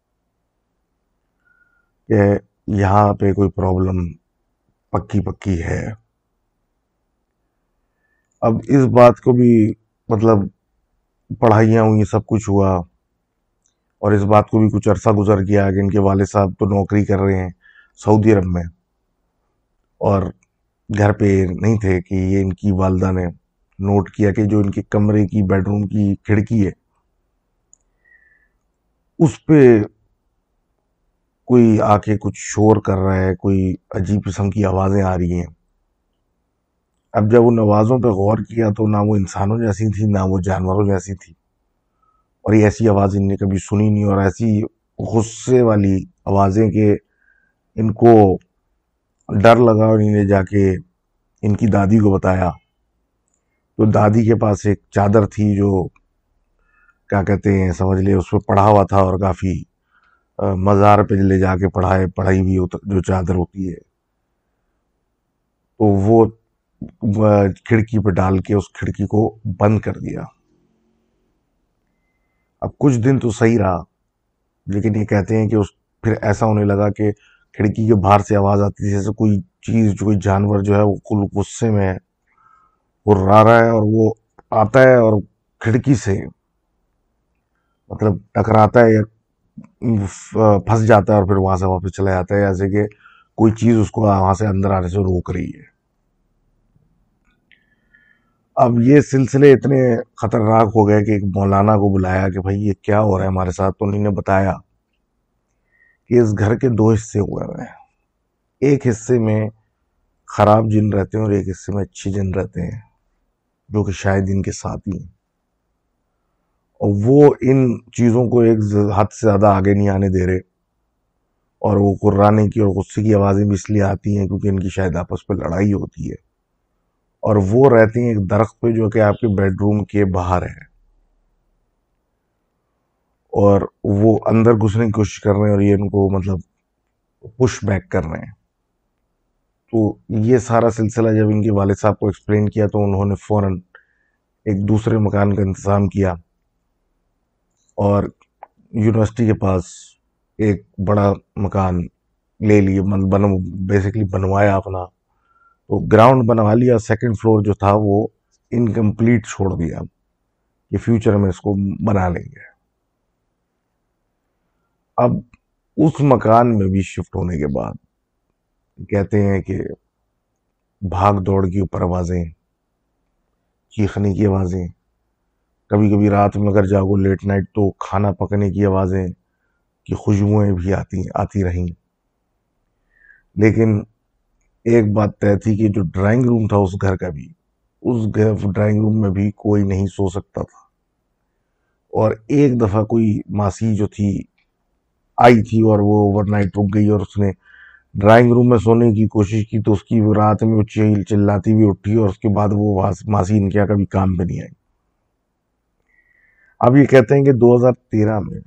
کہ یہاں پہ کوئی پرابلم پکی پکی ہے۔ اب اس بات کو بھی مطلب پڑھائیاں ہوئی سب کچھ ہوا اور اس بات کو بھی کچھ عرصہ گزر گیا کہ ان کے والد صاحب تو نوکری کر رہے ہیں سعودی عرب میں اور گھر پہ نہیں تھے کہ یہ ان کی والدہ نے نوٹ کیا کہ جو ان کے کمرے کی، بیڈ روم کی کھڑکی ہے، اس پہ کوئی آ کے کچھ شور کر رہا ہے، کوئی عجیب قسم کی آوازیں آ رہی ہیں۔ اب جب ان آوازوں پہ غور کیا تو نہ وہ انسانوں جیسی تھی، نہ وہ جانوروں جیسی تھی۔ اور یہ ایسی آواز ان نے کبھی سنی نہیں، اور ایسی غصے والی آوازیں کہ ان کو ڈر لگا اور انہیں جا کے ان کی دادی کو بتایا۔ تو دادی کے پاس ایک چادر تھی جو کیا کہتے ہیں، سمجھ لے اس پہ پڑھا ہوا تھا اور کافی مزار پہ لے جا کے پڑھائے، پڑھائی بھی جو چادر ہوتی ہے۔ تو وہ کھڑکی پہ ڈال کے اس کھڑکی کو بند کر دیا۔ اب کچھ دن تو صحیح رہا، لیکن یہ کہتے ہیں کہ اس، پھر ایسا ہونے لگا کہ کھڑکی کے باہر سے آواز آتی تھی، جیسے کوئی چیز جو کوئی جانور جو ہے وہ کل غصے میں ہے وہ را رہا ہے اور وہ آتا ہے اور کھڑکی سے مطلب ٹکراتا ہے یا پھنس جاتا ہے اور پھر وہاں سے واپس چلا جاتا ہے جیسے کہ کوئی چیز اس کو وہاں سے اندر آنے سے روک رہی ہے۔ اب یہ سلسلے اتنے خطرناک ہو گئے کہ ایک مولانا کو بلایا کہ بھائی یہ کیا ہو رہا ہے ہمارے ساتھ؟ تو انہوں نے بتایا کہ اس گھر کے دو حصے ہوئے ہوئے ہیں۔ ایک حصے میں خراب جن رہتے ہیں اور ایک حصے میں اچھی جن رہتے ہیں، جو کہ شاید ان کے ساتھ ہی ہیں۔ وہ ان چیزوں کو ایک حد سے زیادہ آگے نہیں آنے دے رہے اور وہ قرانے کی اور غصے کی آوازیں بھی اس لیے آتی ہیں کیونکہ ان کی شاید آپس پہ لڑائی ہوتی ہے۔ اور وہ رہتی ہیں ایک درخت پہ جو کہ آپ کے بیڈ روم کے باہر ہے اور وہ اندر گھسنے کی کوشش کر رہے ہیں اور یہ ان کو مطلب پش بیک کر رہے ہیں۔ تو یہ سارا سلسلہ جب ان کے والد صاحب کو ایکسپلین کیا تو انہوں نے فوراً ایک دوسرے مکان کا انتظام کیا۔ اور یونیورسٹی کے پاس ایک بڑا مکان لے لیے بیسکلی بنوایا اپنا۔ تو گراؤنڈ بنوا لیا سیکنڈ فلور جو تھا وہ انکمپلیٹ چھوڑ دیا۔ کہ فیوچر میں اس کو بنا لیں گے۔ اب اس مکان میں بھی شفٹ ہونے کے بعد کہتے ہیں کہ بھاگ دوڑ کی اوپر آوازیں، چیخنے کی آوازیں۔ کبھی کبھی رات میں اگر جاگو لیٹ نائٹ تو کھانا پکنے کی آوازیں کی خوشبوئیں بھی آتی آتی رہیں۔ لیکن ایک بات طے تھی کہ جو ڈرائنگ روم تھا اس گھر کا بھی، اس ڈرائنگ روم میں بھی کوئی نہیں سو سکتا تھا۔ اور ایک دفعہ کوئی ماسی جو تھی، آئی تھی اور وہ اوور نائٹ رک گئی اور اس نے ڈرائنگ روم میں سونے کی کوشش کی تو اس کی رات میں وہ چیل چلاتی ہوئی اٹھی اور اس کے بعد وہ ماسی ان کیا کبھی کام پہ نہیں آئی۔ اب یہ کہتے ہیں کہ دو ہزار تیرہ میں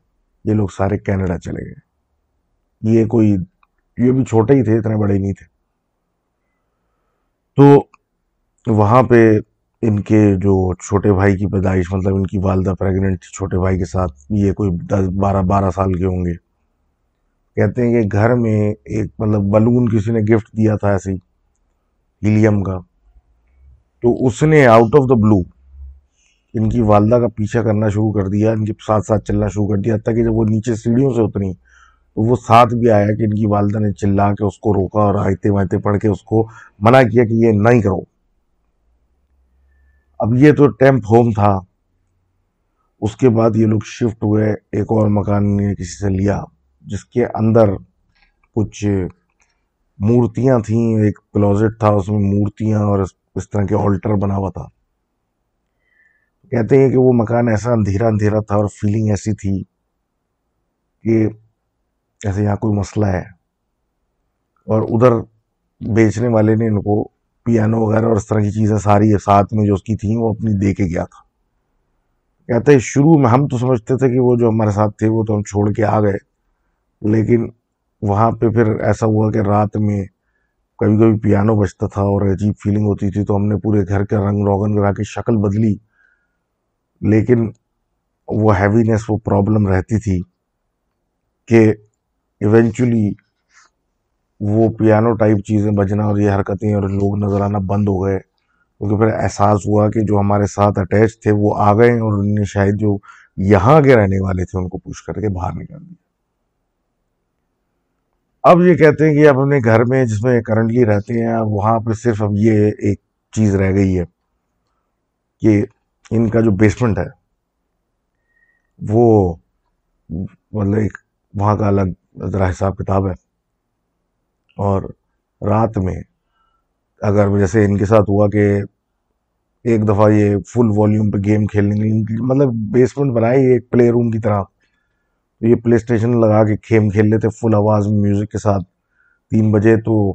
یہ لوگ سارے کینیڈا چلے گئے۔ یہ کوئی، یہ بھی چھوٹے ہی تھے، اتنے بڑے ہی نہیں تھے۔ تو وہاں پہ ان کے جو چھوٹے بھائی کی پیدائش مطلب ان کی والدہ پریگننٹ تھی، چھوٹے بھائی کے ساتھ یہ کوئی دس، بارہ بارہ سال کے ہوں گے۔ کہتے ہیں کہ گھر میں ایک مطلب بلون کسی نے گفٹ دیا تھا ایسے ہیلیم کا۔ تو اس نے آؤٹ آف دا بلو ان کی والدہ کا پیچھا کرنا شروع کر دیا، ان کے ساتھ ساتھ چلنا شروع کر دیا، حتیٰ کہ جب وہ نیچے سیڑھیوں سے اتری تو وہ ساتھ بھی آیا کہ ان کی والدہ نے چلا کے اس کو روکا اور آئتے وائتے پڑھ کے اس کو منع کیا کہ یہ نہیں کرو۔ اب یہ تو ٹیمپ ہوم تھا۔ اس کے بعد یہ لوگ شفٹ ہوئے، ایک اور مکان نے کسی سے لیا، جس کے اندر کچھ مورتیاں تھیں، ایک کلوزٹ تھا، اس میں مورتیاں اور اس طرح کے آلٹر بنا ہوا تھا۔ کہتے ہیں کہ وہ مکان ایسا اندھیرا اندھیرا تھا اور فیلنگ ایسی تھی کہ ایسے یہاں کوئی مسئلہ ہے۔ اور ادھر بیچنے والے نے ان کو پیانو وغیرہ اور اس طرح کی چیزیں ساری ساتھ میں جو اس کی تھیں وہ اپنی دے کے گیا تھا۔ کہتے ہیں شروع میں ہم تو سمجھتے تھے کہ وہ جو ہمارے ساتھ تھے وہ تو ہم چھوڑ کے آ گئے، لیکن وہاں پہ پھر ایسا ہوا کہ رات میں کبھی کبھی پیانو بجتا تھا اور عجیب فیلنگ ہوتی تھی تو ہم نے پورے گھر کا رنگ روغن کرا کے شکل بدلی۔ لیکن وہ ہیوینس وہ پرابلم رہتی تھی کہ ایونچولی وہ پیانو ٹائپ چیزیں بجنا اور یہ حرکتیں اور لوگ نظر آنا بند ہو گئے۔ کیونکہ پھر احساس ہوا کہ جو ہمارے ساتھ اٹیچ تھے وہ آ گئے اور انہوں نے شاید جو یہاں کے رہنے والے تھے ان کو پوچھ کر کے باہر نکال دیا۔ اب یہ کہتے ہیں کہ اب اپنے گھر میں جس میں کرنٹلی رہتے ہیں وہاں پہ صرف اب یہ ایک چیز رہ گئی ہے کہ ان کا جو بیسمنٹ ہے، وہ مطلب ایک وہاں کا الگ ذرا حساب کتاب ہے۔ اور رات میں اگر جیسے ان کے ساتھ ہوا کہ ایک دفعہ یہ فل والیوم پہ گیم کھیلنے مطلب بیسمنٹ بنائی ایک پلے روم کی طرح۔ یہ پلے اسٹیشن لگا کے کھیم کھیل لیتے فل آواز میں میوزک کے ساتھ۔ تین بجے تو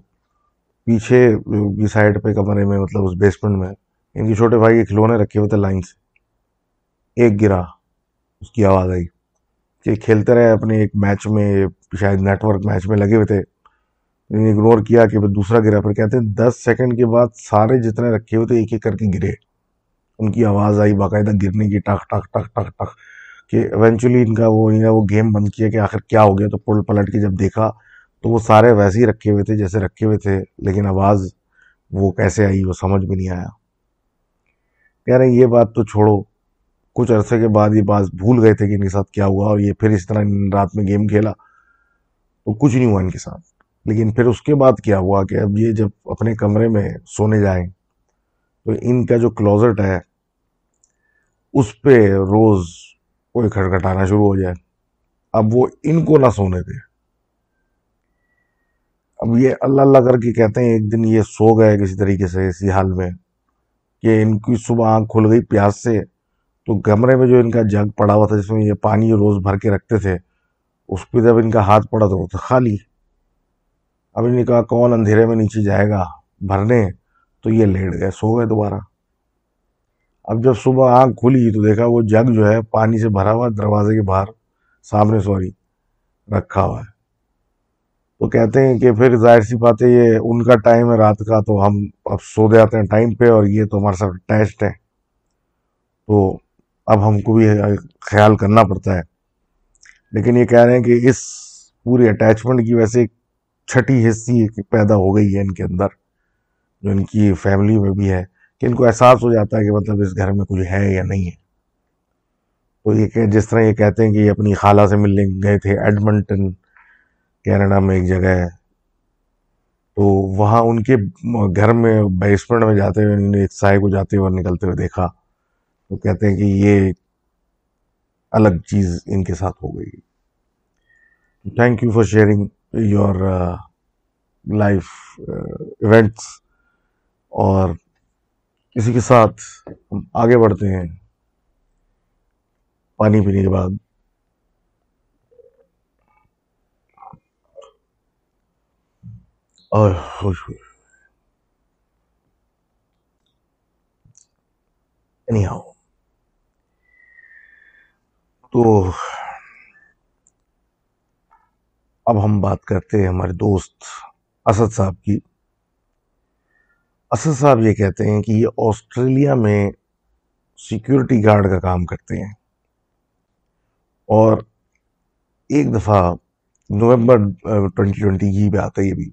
پیچھے کی سائڈ پہ کمرے میں مطلب اس بیسمنٹ میں ان کے چھوٹے بھائی کے کھلونے رکھے ہوئے تھے لائن سے۔ ایک گرا، اس کی آواز آئی۔ کہ کھیلتے رہے اپنے ایک میچ میں، شاید نیٹ ورک میچ میں لگے ہوئے تھے۔ اگنور کیا کہ دوسرا گرا، پھر کہتے ہیں دس سیکنڈ کے بعد سارے جتنے رکھے ہوئے تھے، ایک ایک کر کے گرے۔ ان کی آواز آئی باقاعدہ گرنے کی، ٹک ٹک ٹک ٹک ٹک۔ کہ ایونچولی ان کا وہ، ان کا وہ گیم بند کیا کہ آخر کیا ہو گیا۔ تو پل پلٹ کے جب دیکھا تو وہ سارے ویسے ہی رکھے ہوئے تھے جیسے رکھے ہوئے تھے، لیکن آواز وہ کیسے آئی وہ سمجھ بھی نہیں آیا۔ کہہ رہے ہیں، یہ بات تو چھوڑو۔ کچھ عرصے کے بعد یہ بات بھول گئے تھے کہ ان کے ساتھ کیا ہوا اور یہ پھر اس طرح رات میں گیم کھیلا۔ تو کچھ نہیں ہوا ان کے ساتھ۔ لیکن پھر اس کے بعد کیا ہوا کہ اب یہ جب اپنے کمرے میں سونے جائیں، تو ان کا جو کلوزٹ ہے، اس پہ روز کوئی کھٹکھٹانا شروع ہو جائے۔ اب وہ ان کو نہ سونے دے۔ اب یہ اللہ اللہ کر کے کہتے ہیں، ایک دن یہ سو گئے کسی طریقے سے، اسی حال میں۔ کہ ان کی صبح آنکھ کھل گئی پیاس سے، تو کمرے میں جو ان کا جگ پڑا ہوا تھا، جس میں یہ پانی روز بھر کے رکھتے تھے، اس پہ جب ان کا ہاتھ پڑا تو وہ تھا خالی۔ اب ان نے کہا، کون اندھیرے میں نیچے جائے گا بھرنے؟ تو یہ لیٹ گئے، سو گئے دوبارہ۔ اب جب صبح آنکھ کھلی تو دیکھا وہ جگ جو ہے پانی سے بھرا ہوا دروازے کے باہر، سامنے سوری، رکھا ہوا ہے۔ تو کہتے ہیں کہ پھر ظاہر سی بات ہے یہ ان کا ٹائم ہے رات کا، تو ہم اب سو جاتے ہیں ٹائم پہ اور یہ تو ہمارے ساتھ اٹیچڈ ہے۔ تو اب ہم کو بھی خیال کرنا پڑتا ہے۔ لیکن یہ کہہ رہے ہیں کہ اس پوری اٹیچمنٹ کی وجہ سے چھٹی حصی پیدا ہو گئی ہے ان کے اندر، جو ان کی فیملی میں بھی ہے، کہ ان کو احساس ہو جاتا ہے کہ مطلب اس گھر میں کچھ ہے یا نہیں ہے۔ تو یہ کہ جس طرح یہ کہتے ہیں کہ یہ اپنی خالہ سے ملنے گئے تھے ایڈمنٹن کینیڈا میں ایک جگہ ہے۔ تو وہاں ان کے گھر میں بیسمنٹ میں جاتے ہوئے، انہوں نے ایک سائے کو جاتے ہوئے نکلتے ہوئے دیکھا۔ تو کہتے ہیں کہ یہ الگ چیز ان کے ساتھ ہو گئی۔ Thank you for sharing your life events اور اسی کے ساتھ ہم آگے بڑھتے ہیں۔ پانی پینے کے بعد۔ اور خوش نہیں تو اب ہم بات کرتے ہیں ہمارے دوست اسد صاحب کی۔ اسد صاحب یہ کہتے ہیں کہ یہ آسٹریلیا میں سیکیورٹی گارڈ کا کام کرتے ہیں۔ اور ایک دفعہ نومبر ٹوینٹی ٹوینٹی کی بات ہے یہ بھی۔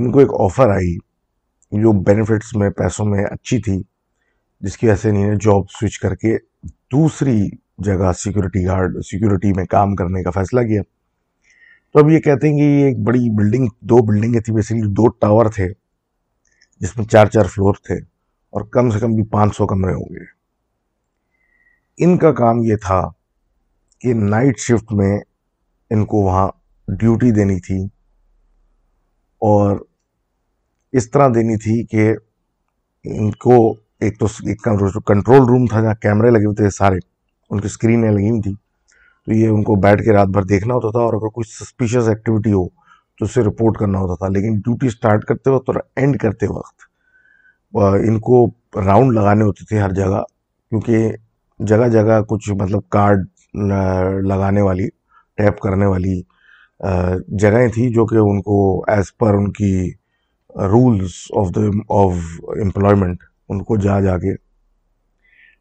ان کو ایک آفر آئی جو بینیفٹس میں پیسوں میں اچھی تھی، جس کی وجہ سے انہیں جاب سوئچ کر کے دوسری جگہ سیکورٹی گارڈ سیکورٹی میں کام کرنے کا فیصلہ کیا۔ تو اب یہ کہتے ہیں کہ یہ ایک بڑی بلڈنگ دو بلڈنگیں تھیں بیسکلی دو ٹاور تھے، جس میں چار چار فلور تھے اور کم سے کم بھی پانچ سو کمرے ہوں گے۔ ان کا کام یہ تھا کہ نائٹ شفٹ میں ان کو وہاں ڈیوٹی دینی تھی اور اس طرح دینی تھی کہ ان کو ایک تو کنٹرول روم تھا جہاں کیمرے لگے ہوئے تھے سارے، ان کی اسکرینیں لگی ہوئی تھیں۔ تو یہ ان کو بیٹھ کے رات بھر دیکھنا ہوتا تھا اور اگر کوئی سسپیشیس ایکٹیویٹی ہو تو اسے رپورٹ کرنا ہوتا تھا۔ لیکن ڈیوٹی سٹارٹ کرتے وقت اور اینڈ کرتے وقت ان کو راؤنڈ لگانے ہوتے تھے ہر جگہ، کیونکہ جگہ جگہ کچھ مطلب کارڈ لگانے والی، ٹیپ کرنے والی جگہیں تھیں جو کہ ان کو ایز پر ان کی rules of the of employment ان کو جا جا کے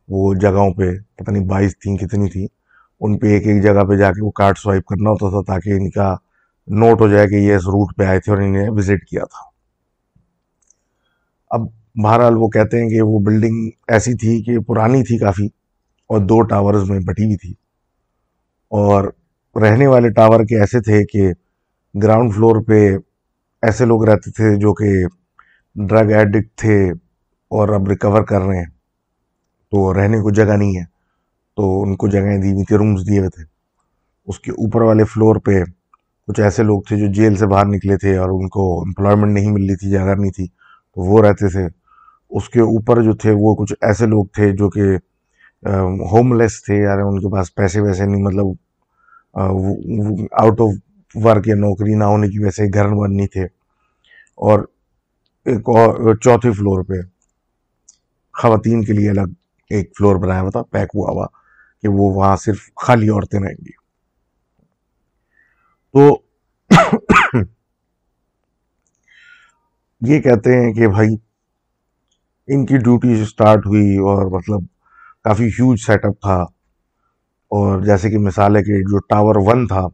وہ جگہوں پہ، پتہ نہیں بائیس تھیں، کتنی تھیں، ان پہ ایک ایک جگہ پہ جا کے وہ کارڈ سوائپ کرنا ہوتا تھا تاکہ ان کا نوٹ ہو جائے کہ یہ اس روٹ پہ آئے تھے اور انہیں وزٹ کیا تھا۔ اب بہرحال وہ کہتے ہیں کہ وہ بلڈنگ ایسی تھی کہ پرانی تھی کافی اور دو ٹاورز میں بٹی ہوئی تھی۔ اور رہنے والے ٹاور کے ایسے تھے کہ گراؤنڈ فلور پہ ایسے لوگ رہتے تھے جو کہ ڈرگ ایڈکٹ تھے اور اب ریکور کر رہے ہیں۔ تو رہنے کو جگہ نہیں ہے۔ تو ان کو جگہیں دی ہوئی تھی رومز دیے ہوئے تھے۔ اس کے اوپر والے فلور پہ کچھ ایسے لوگ تھے جو جیل سے باہر نکلے تھے اور ان کو امپلائمنٹ نہیں مل رہی تھی، جگہ نہیں تھی۔ تو وہ رہتے تھے۔ اس کے اوپر جو تھے وہ کچھ ایسے لوگ تھے جو کہ ہوم لیس تھے۔ یار، ان کے پاس پیسے ویسے نہیں مطلب آؤٹ آف ورک یا نوکری نہ ہونے کی وجہ سے گھر بند نہیں تھے۔ اور ایک اور چوتھے فلور پہ خواتین کے لیے الگ ایک فلور بنایا ہوا تھا، پیک ہوا ہوا کہ وہ وہاں صرف خالی عورتیں رہیں گی۔ تو یہ کہتے ہیں کہ بھائی، ان کی ڈیوٹی سٹارٹ ہوئی اور مطلب کافی ہیوج سیٹ اپ تھا۔ اور جیسے کہ مثال ہے کہ جو ٹاور ون تھا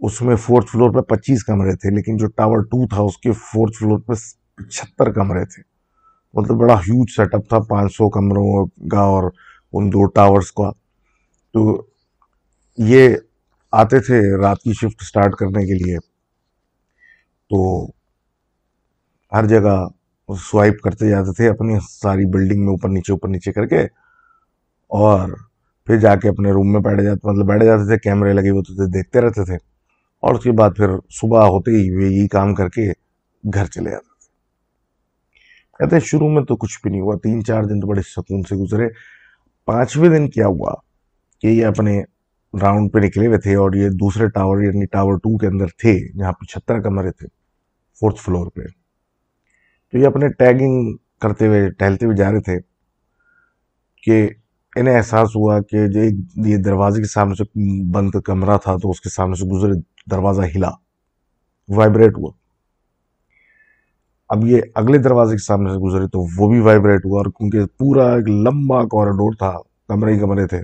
اس میں فورتھ فلور پہ پچیس کمرے تھے، لیکن جو ٹاور ٹو تھا، اس کے فورتھ فلور پہ چھتر کمرے تھے۔ مطلب بڑا ہیوج سیٹ اپ تھا، پانچ سو کمروں کا اور ان دو ٹاورز کا۔ تو یہ آتے تھے رات کی شفٹ سٹارٹ کرنے کے لیے۔ تو ہر جگہ سوائپ کرتے جاتے تھے اپنی ساری بلڈنگ میں اوپر نیچے اوپر نیچے کر کے۔ اور پھر جا کے اپنے روم میں بیٹھ جاتے مطلب بیٹھ جاتے تھے کیمرے لگے ہوتے تھے، دیکھتے رہتے تھے۔ اور اس کے بعد پھر صبح ہوتے ہی وہ یہی کام کر کے گھر چلے جاتے تھے۔ کہتے ہیں شروع میں تو کچھ بھی نہیں ہوا، تین چار دن تو بڑے سکون سے گزرے۔ پانچویں دن کیا ہوا کہ یہ اپنے راؤنڈ پہ نکلے ہوئے تھے اور یہ دوسرے ٹاور یعنی ٹاور ٹو کے اندر تھے جہاں پہ چھتر کمرے تھے، فورتھ فلور پہ۔ تو یہ اپنے ٹیگنگ کرتے ہوئے، ٹہلتے ہوئے جا رہے تھے کہ انہیں احساس ہوا کہ جو ایک یہ دروازے کے سامنے سے بند کمرہ تھا تو اس کے سامنے سے گزرے۔ دروازہ ہلا۔ وائبریٹ ہوا۔ اب یہ اگلے دروازے کے سامنے سے گزرے تو وہ بھی وائبریٹ ہوا اور کیونکہ پورا ایک لمبا کوریڈور تھا، کمرے ہی کمرے تھے۔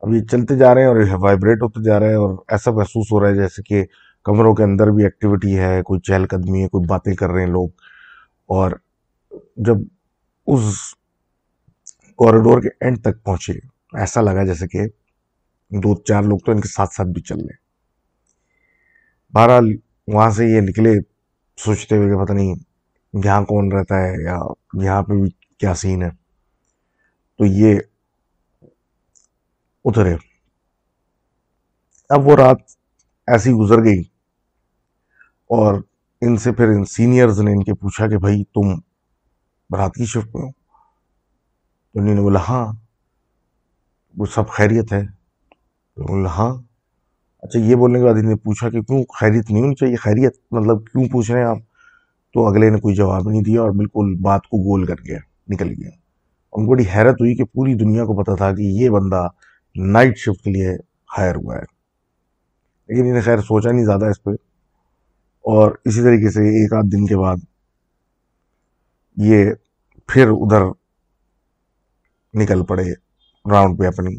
اب یہ چلتے جا رہے ہیں اور وائبریٹ ہوتے جا رہے ہیں اور ایسا محسوس ہو رہا ہے جیسے کہ کمروں کے اندر بھی ایکٹیویٹی ہے، کوئی چہل قدمی ہے، کوئی باتیں کر رہے ہیں لوگ۔ اور جب اس کوریڈور کے اینڈ تک پہنچے، ایسا لگا جیسے کہ دو چار لوگ تو ان کے ساتھ ساتھ بھی چل رہے ہیں۔ بہرحال وہاں سے یہ نکلے، سوچتے ہوئے کہ پتہ نہیں یہاں کون رہتا ہے یا یہاں پہ بھی کیا سین ہے۔ تو یہ اترے اب وہ رات ایسی گزر گئی اور ان سے پھر ان سینئرز نے ان کے پوچھا کہ بھائی تم رات کی شفٹ میں ہو؟ تو انہوں نے بولا ہاں وہ سب خیریت ہے۔ تو بولا ہاں اچھا یہ بولنے کے بعد انہوں نے پوچھا کہ کیوں خیریت نہیں ہونی چاہیے؟ خیریت مطلب کیوں پوچھ رہے ہیں آپ؟ تو اگلے نے کوئی جواب نہیں دیا اور بالکل بات کو گول کر گیا، نکل گیا۔ ان کو بڑی حیرت ہوئی کہ پوری دنیا کو پتا تھا کہ یہ بندہ نائٹ شفٹ کے لیے ہائر ہوا ہے۔ لیکن انہیں خیر سوچا نہیں زیادہ اس پہ۔ اور اسی طریقے سے ایک آدھ دن کے بعد یہ پھر ادھر نکل پڑے راؤنڈ پہ اپنی۔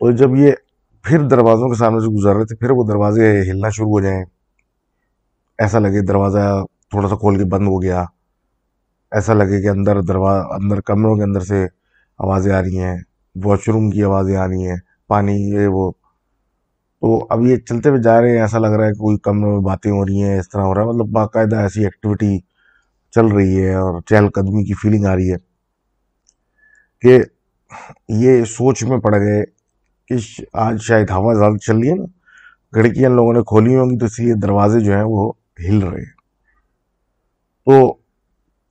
تو جب یہ پھر دروازوں کے سامنے سے گزر رہے تھے، پھر وہ دروازے ہلنا شروع ہو جائیں ایسا لگے دروازہ تھوڑا سا کھول کے بند ہو گیا۔ ایسا لگے کہ اندر دروازہ اندر کمروں کے اندر سے آوازیں آ رہی ہیں، واش روم کی آوازیں آ رہی ہیں، پانی یہ وہ۔ تو اب یہ چلتے ہوئے جا رہے ہیں، ایسا لگ رہا ہے کہ کوئی کمروں میں باتیں ہو رہی ہیں، اس طرح ہو رہا ہے۔ مطلب باقاعدہ ایسی ایکٹیویٹی چل رہی ہے اور چہل قدمی کی فیلنگ آ رہی ہے کہ یہ سوچ میں پڑ گئے۔ کہ آج شاید ہوا زیادہ چل رہی ہے نا، کھڑکیاں لوگوں نے کھولی ہوں گی تو اس لیے دروازے جو ہیں وہ ہل رہے ہیں۔ تو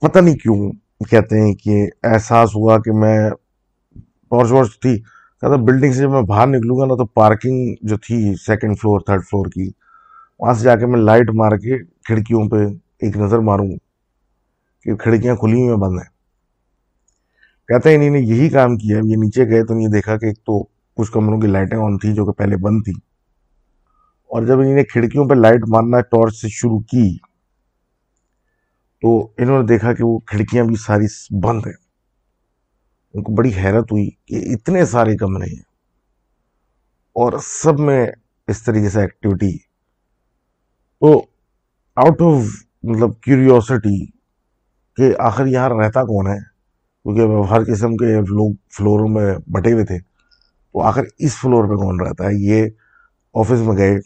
پتہ نہیں کیوں کہتے ہیں کہ احساس ہوا کہ میں ٹارچ وارچ تھی، کہتا بلڈنگ سے جب میں باہر نکلوں گا نا تو پارکنگ جو تھی سیکنڈ فلور، تھرڈ فلور کی، وہاں سے جا کے میں لائٹ مار کے کھڑکیوں پہ ایک نظر ماروں کہ کھڑکیاں کھلی ہوئی ہیں، بند ہیں۔ کہتے ہیں انہیں نے یہی کام کیا، یہ نیچے گئے تو یہ دیکھا کہ ایک تو کچھ کمروں کی لائٹیں آن تھی جو کہ پہلے بند تھی اور جب انہیں کھڑکیوں پہ لائٹ مارنا ٹارچ سے شروع کی، تو انہوں نے دیکھا کہ وہ کھڑکیاں بھی ساری بند ہیں۔ ان کو بڑی حیرت ہوئی کہ اتنے سارے کمرے ہیں۔ اور سب میں اس طریقے سے ایکٹیویٹی تو آؤٹ آف مطلب کیوریوسٹی کہ آخر یہاں رہتا کون ہے؟ کیونکہ ہر قسم کے لوگ فلوروں میں بٹے ہوئے تھے۔ تو آخر اس فلور پہ کون رہتا ہے؟ یہ آفس میں گئے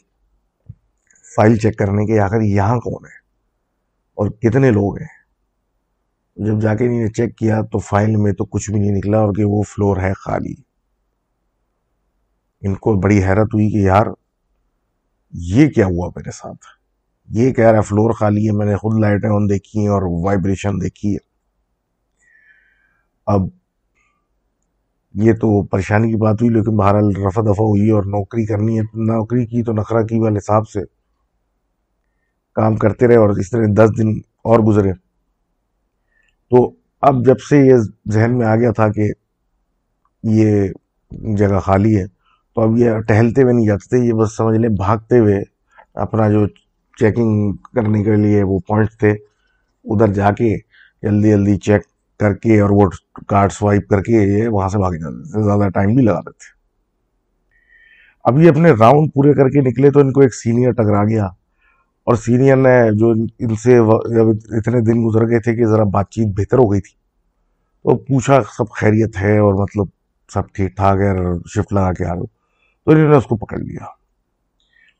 فائل چیک کرنے کے آخر یہاں کون ہے؟ اور کتنے لوگ ہیں؟ جب جا کے انہیں نے چیک کیا تو فائل میں تو کچھ بھی نہیں نکلا اور کہ وہ فلور ہے خالی۔ ان کو بڑی حیرت ہوئی کہ یار یہ کیا ہوا میرے ساتھ؟ یہ کہہ رہا ہے فلور خالی ہے، میں نے خود لائٹیں آن دیکھی ہیں اور وائبریشن دیکھی ہے۔ اب یہ تو پریشانی کی بات ہوئی، لیکن بہرحال رفع دفع ہوئی اور نوکری کرنی ہے۔ نوکری کی تو نخرا کی والے حساب سے کام کرتے رہے اور اس طرح دس دن اور گزرے۔ تو اب جب سے یہ ذہن میں آ گیا تھا کہ یہ جگہ خالی ہے، تو اب یہ ٹہلتے ہوئے نہیں جاتے تھے یہ بس سمجھ لیں بھاگتے ہوئے اپنا جو چیکنگ کرنے کے لیے وہ پوائنٹس تھے، ادھر جا کے جلدی جلدی چیک کر کے اور وہ کارڈ سوائپ کر کے یہ وہاں سے بھاگ جاتے تھے، زیادہ ٹائم بھی لگاتے تھے۔ اب یہ اپنے راؤنڈ پورے کر کے نکلے تو ان کو ایک سینئر ٹکرا گیا۔ اور سینئر نے جو ان سے جب اتنے دن گزر گئے تھے کہ ذرا بات چیت بہتر ہو گئی تھی، تو پوچھا سب خیریت ہے اور مطلب سب ٹھیک ٹھاک ہے شفٹ لگا کے آ رہے تو انہوں نے اس کو پکڑ لیا۔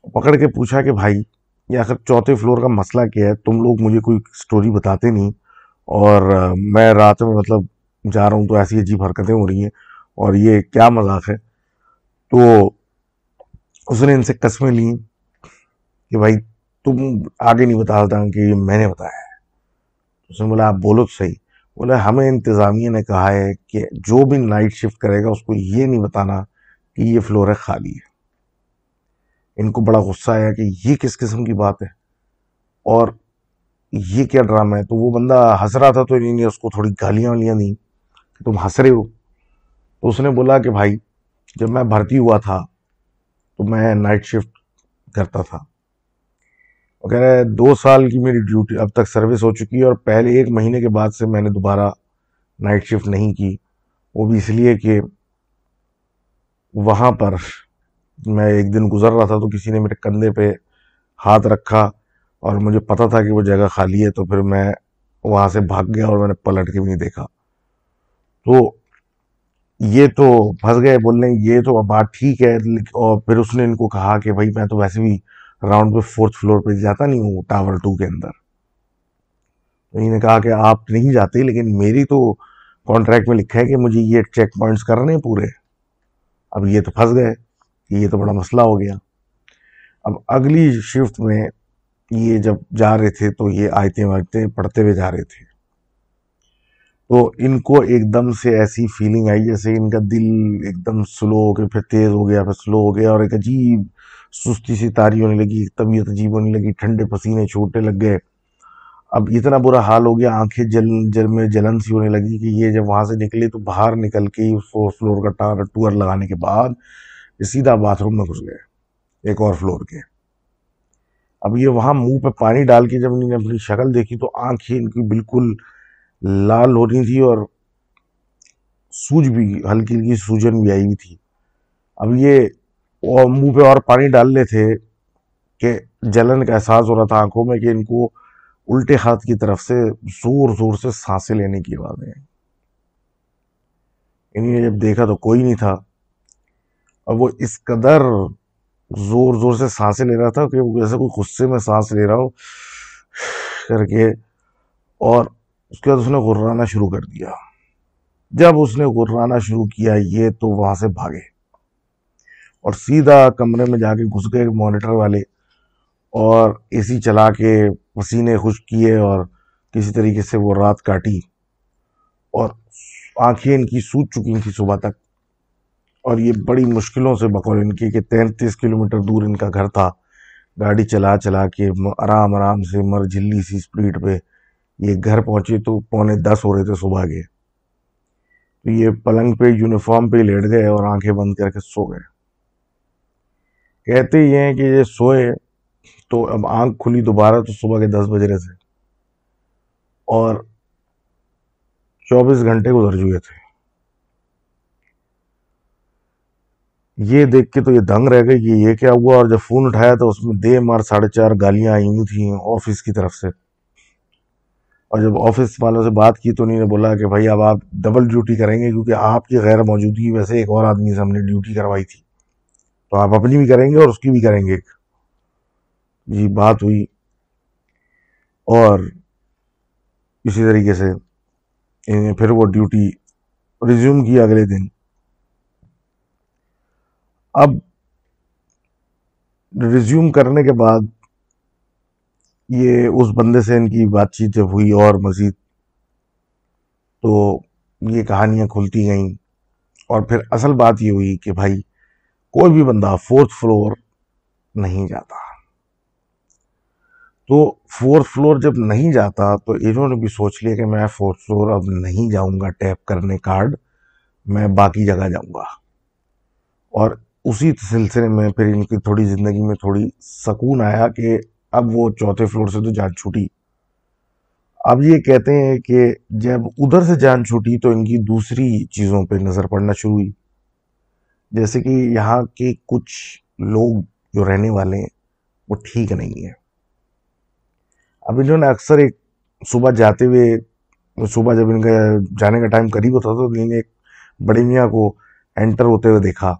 پکڑ کے پوچھا کہ بھائی، یہ آخر چوتھے فلور کا مسئلہ کیا ہے؟ تم لوگ مجھے کوئی سٹوری بتاتے نہیں۔ اور میں رات میں مطلب جا رہا ہوں تو ایسی عجیب حرکتیں ہو رہی ہیں اور یہ کیا مذاق ہے؟ تو اس نے ان سے قسمیں لیں کہ بھائی تم آگے نہیں بتا سکتا کہ یہ میں نے بتایا ہے۔ اس نے بولا، آپ بولو تو صحیح۔ بولا، ہمیں انتظامیہ نے کہا ہے کہ جو بھی نائٹ شفٹ کرے گا، اس کو یہ نہیں بتانا کہ یہ فلور ہے خالی ہے۔ ان کو بڑا غصہ آیا کہ یہ کس قسم کی بات ہے؟ اور یہ کیا ڈرامہ ہے؟ تو وہ بندہ ہنس رہا تھا تو انہوں نے اس کو تھوڑی گالیاں والیاں دیں کہ تم ہنس رہے ہو۔ تو اس نے بولا کہ بھائی، جب میں بھرتی ہوا تھا تو میں نائٹ شفٹ کرتا تھا۔ وہ کہہ رہا ہے، دو سال کی میری ڈیوٹی اب تک سروس ہو چکی ہے اور پہلے ایک مہینے کے بعد سے میں نے دوبارہ نائٹ شفٹ نہیں کی۔ وہ بھی اس لیے کہ وہاں پر میں ایک دن گزر رہا تھا تو کسی نے میرے کندھے پہ ہاتھ رکھا۔ اور مجھے پتا تھا کہ وہ جگہ خالی ہے، تو پھر میں وہاں سے بھاگ گیا اور میں نے پلٹ کے بھی نہیں دیکھا۔ تو یہ تو پھنس گئے بولنے، یہ تو بات ٹھیک ہے اور پھر اس نے ان کو کہا کہ بھائی میں تو ویسے بھی راؤنڈ پہ فورتھ فلور پہ جاتا نہیں ہوں، ٹاور ٹو کے اندر۔ تو انہوں نے کہا کہ آپ نہیں جاتے، لیکن میری تو کانٹریکٹ میں لکھا ہے کہ مجھے یہ چیک پوائنٹس کرنے ہیں پورے۔ اب یہ تو پھنس گئے کہ یہ تو بڑا مسئلہ ہو گیا۔ اب اگلی شفٹ میں یہ جب جا رہے تھے تو یہ آیتیں واجتے پڑھتے ہوئے جا رہے تھے۔ تو ان کو ایک دم سے ایسی فیلنگ آئی جیسے ان کا دل ایک دم سلو ہو کے پھر تیز ہو گیا، پھر سلو ہو گیا اور ایک عجیب سستی سی تاری ہونے لگی، طبیعت عجیب ہونے لگی، ٹھنڈے پسینے چھوٹے لگ گئے۔ اب اتنا برا حال ہو گیا، آنکھیں جل جل میں جلن سی ہونے لگی کہ یہ جب وہاں سے نکلے تو باہر نکل کے فورتھ فلور کا ٹار ٹور لگانے کے بعد سیدھا باتھ روم میں گھس گئے، ایک اور فلور کے۔ اب یہ وہاں منہ پہ پانی ڈال کے جب انہوں نے اپنی شکل دیکھی تو آنکھیں ان کی بالکل لال ہو رہی تھی اور سوج بھی، ہلکی ہلکی سوجن بھی آئی ہوئی تھی۔ اب یہ منہ پہ اور پانی ڈالنے تھے کہ جلن کا احساس ہو رہا تھا آنکھوں میں کہ ان کو الٹے ہاتھ کی طرف سے زور زور سے سانسیں لینے کی آوازیں انہیں نے جب دیکھا تو کوئی نہیں تھا۔ اب وہ اس قدر زور زور سے سانسیں لے رہا تھا کہ جیسے کوئی غصے میں سانس لے رہا ہو، کر کے، اور اس کے بعد اس نے غرانا شروع کر دیا۔ جب اس نے غرانا شروع کیا یہ تو وہاں سے بھاگے۔ اور سیدھا کمرے میں جا کے گھس گئے مانیٹر والے، اور اے سی چلا کے پسینے خوش کیے اور کسی طریقے سے وہ رات کاٹی۔ اور آنکھیں ان کی سوچ چکی تھی صبح تک۔ اور یہ بڑی مشکلوں سے بقول ان کی کہ تینتیس کلومیٹر دور ان کا گھر تھا۔ گاڑی چلا چلا کے آرام آرام سے مر جھلی سی سپیڈ پہ یہ گھر پہنچے تو پونے دس ہو رہے تھے صبح کے۔ تو یہ پلنگ پہ یونیفارم پہ لیٹ گئے اور آنکھیں بند کر کے سو گئے۔ کہتے یہ ہیں کہ یہ سوئے تو اب آنکھ کھلی دوبارہ تو صبح کے دس بج رہے تھے اور چوبیس گھنٹے گزر چکے تھے۔ یہ دیکھ کے تو یہ دنگ رہ گئی کہ یہ کیا ہوا اور جب فون اٹھایا تو اس میں دے مار ساڑھے چار گالیاں آئی ہوئی تھیں آفس کی طرف سے۔ اور جب آفس والوں سے بات کی تو انہوں نے بولا کہ بھائی اب آپ ڈبل ڈیوٹی کریں گے کیونکہ آپ کی غیر موجودگی ویسے ایک اور آدمی سے ہم نے ڈیوٹی کروائی تھی۔ تو آپ اپنی بھی کریں گے اور اس کی بھی کریں گے۔ جی بات ہوئی اور اسی طریقے سے پھر وہ ڈیوٹی ریزیوم کی اگلے دن۔ اب ریزیوم کرنے کے بعد یہ اس بندے سے ان کی بات چیت جب ہوئی اور مزید تو یہ کہانیاں کھلتی گئیں اور پھر اصل بات یہ ہوئی کہ بھائی کوئی بھی بندہ فورتھ فلور نہیں جاتا۔ تو فورتھ فلور جب نہیں جاتا تو انہوں نے بھی سوچ لیا کہ میں فورتھ فلور اب نہیں جاؤں گا۔ ٹیپ کرنے کارڈ میں باقی جگہ جاؤں گا۔ اور اسی سلسلے میں پھر ان کی تھوڑی زندگی میں تھوڑی سکون آیا کہ اب وہ چوتھے فلور سے تو جان چھوٹی۔ اب یہ کہتے ہیں کہ جب ادھر سے جان چھوٹی تو ان کی دوسری چیزوں پہ نظر پڑنا شروع ہوئی۔ جیسے کہ یہاں کے کچھ لوگ جو رہنے والے ہیں، وہ ٹھیک نہیں ہیں۔ اب انہوں نے اکثر ایک صبح جاتے ہوئے، صبح جب ان کا جانے کا ٹائم قریب ہوتا تھا تو انہوں نے ایک بڑی میاں کو انٹر ہوتے ہوئے دیکھا۔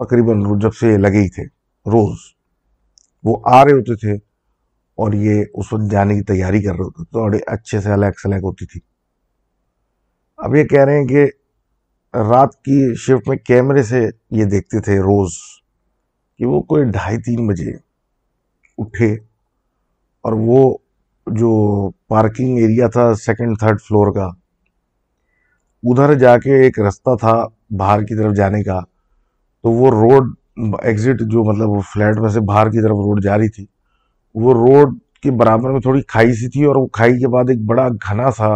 تقریباً جب سے لگے ہی تھے، روز۔ وہ آ رہے ہوتے تھے اور یہ اس وقت جانے کی تیاری کر رہے ہوتے تو بڑے اچھے سے الیک سلیک ہوتی تھی۔ اب یہ کہہ رہے ہیں کہ رات کی شفٹ میں کیمرے سے یہ دیکھتے تھے روز کہ وہ کوئی ڈھائی تین بجے اٹھے اور وہ جو پارکنگ ایریا تھا سیکنڈ تھرڈ فلور کا، ادھر جا کے ایک رستہ تھا باہر کی طرف جانے کا۔ تو وہ روڈ ایگزٹ جو مطلب وہ فلیٹ میں سے باہر کی طرف روڈ جا رہی تھی، وہ روڈ کے برابر میں تھوڑی کھائی سی تھی اور وہ کھائی کے بعد ایک بڑا گھنا سا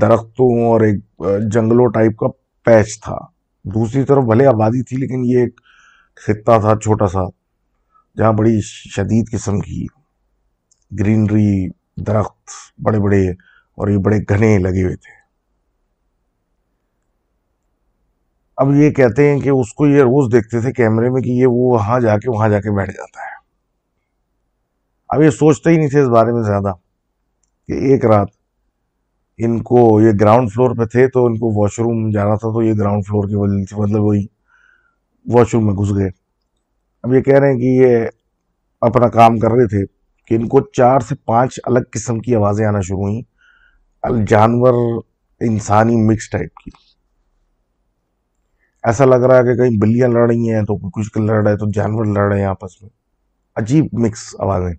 درختوں اور ایک جنگلوں ٹائپ کا پیچ تھا۔ دوسری طرف بھلے آبادی تھی لیکن یہ ایک خطہ تھا چھوٹا سا، جہاں بڑی شدید قسم کی گرینری درخت بڑے بڑے اور یہ بڑے گھنے لگے ہوئے تھے۔ اب یہ کہتے ہیں کہ اس کو یہ روز دیکھتے تھے کیمرے میں کہ یہ وہ وہاں جا کے وہاں جا کے بیٹھ جاتا ہے۔ اب یہ سوچتے ہی نہیں تھے اس بارے میں زیادہ کہ ایک رات ان کو یہ گراؤنڈ فلور پہ تھے تو ان کو واش روم جانا تھا تو یہ گراؤنڈ فلور کی وجہ سے مطلب وہی واش روم میں گھس گئے۔ اب یہ کہہ رہے ہیں کہ یہ اپنا کام کر رہے تھے کہ ان کو چار سے پانچ الگ قسم کی آوازیں آنا شروع ہوئیں۔ جانور انسانی مکس ٹائپ کی۔ ایسا لگ رہا ہے کہ کہیں بلیاں لڑ رہی ہیں تو کچھ لڑ رہا ہے تو جانور لڑ رہے ہیں آپس میں۔ عجیب مکس آوازیں۔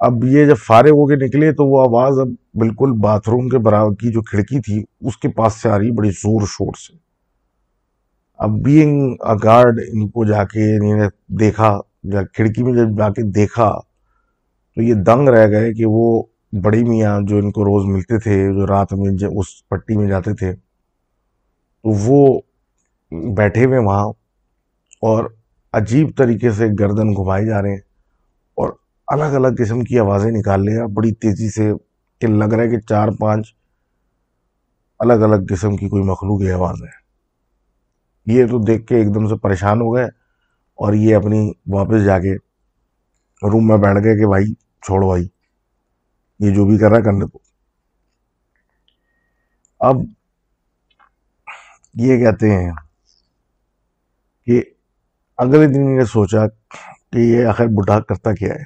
اب یہ جب فارغ ہو کے نکلے تو وہ آواز اب بالکل باتھ روم کے برابر کی جو کھڑکی تھی، اس کے پاس سے آ رہی بڑی زور شور سے۔ اب بینگ اے گارڈ ان کو جا کے دیکھا کھڑکی میں جب جا کے دیکھا، تو یہ دنگ رہ گئے کہ وہ بڑی میاں جو ان کو روز ملتے تھے، جو رات میں اس پٹی میں جاتے تھے وہ بیٹھے ہوئے وہاں اور عجیب طریقے سے گردن گھمائی جا رہے ہیں اور الگ الگ قسم کی آوازیں نکال رہے ہیں بڑی تیزی سے کہ لگ رہا ہے کہ چار پانچ الگ الگ قسم کی کوئی مخلوق آواز ہے۔ یہ تو دیکھ کے ایک دم سے پریشان ہو گئے اور یہ اپنی واپس جا کے روم میں بیٹھ گئے کہ بھائی چھوڑو بھائی، یہ جو بھی کر رہا ہے کرنے کو اب یہ کہتے ہیں کہ اگلے دن نے سوچا کہ یہ آخر بڈھا کرتا کیا ہے؟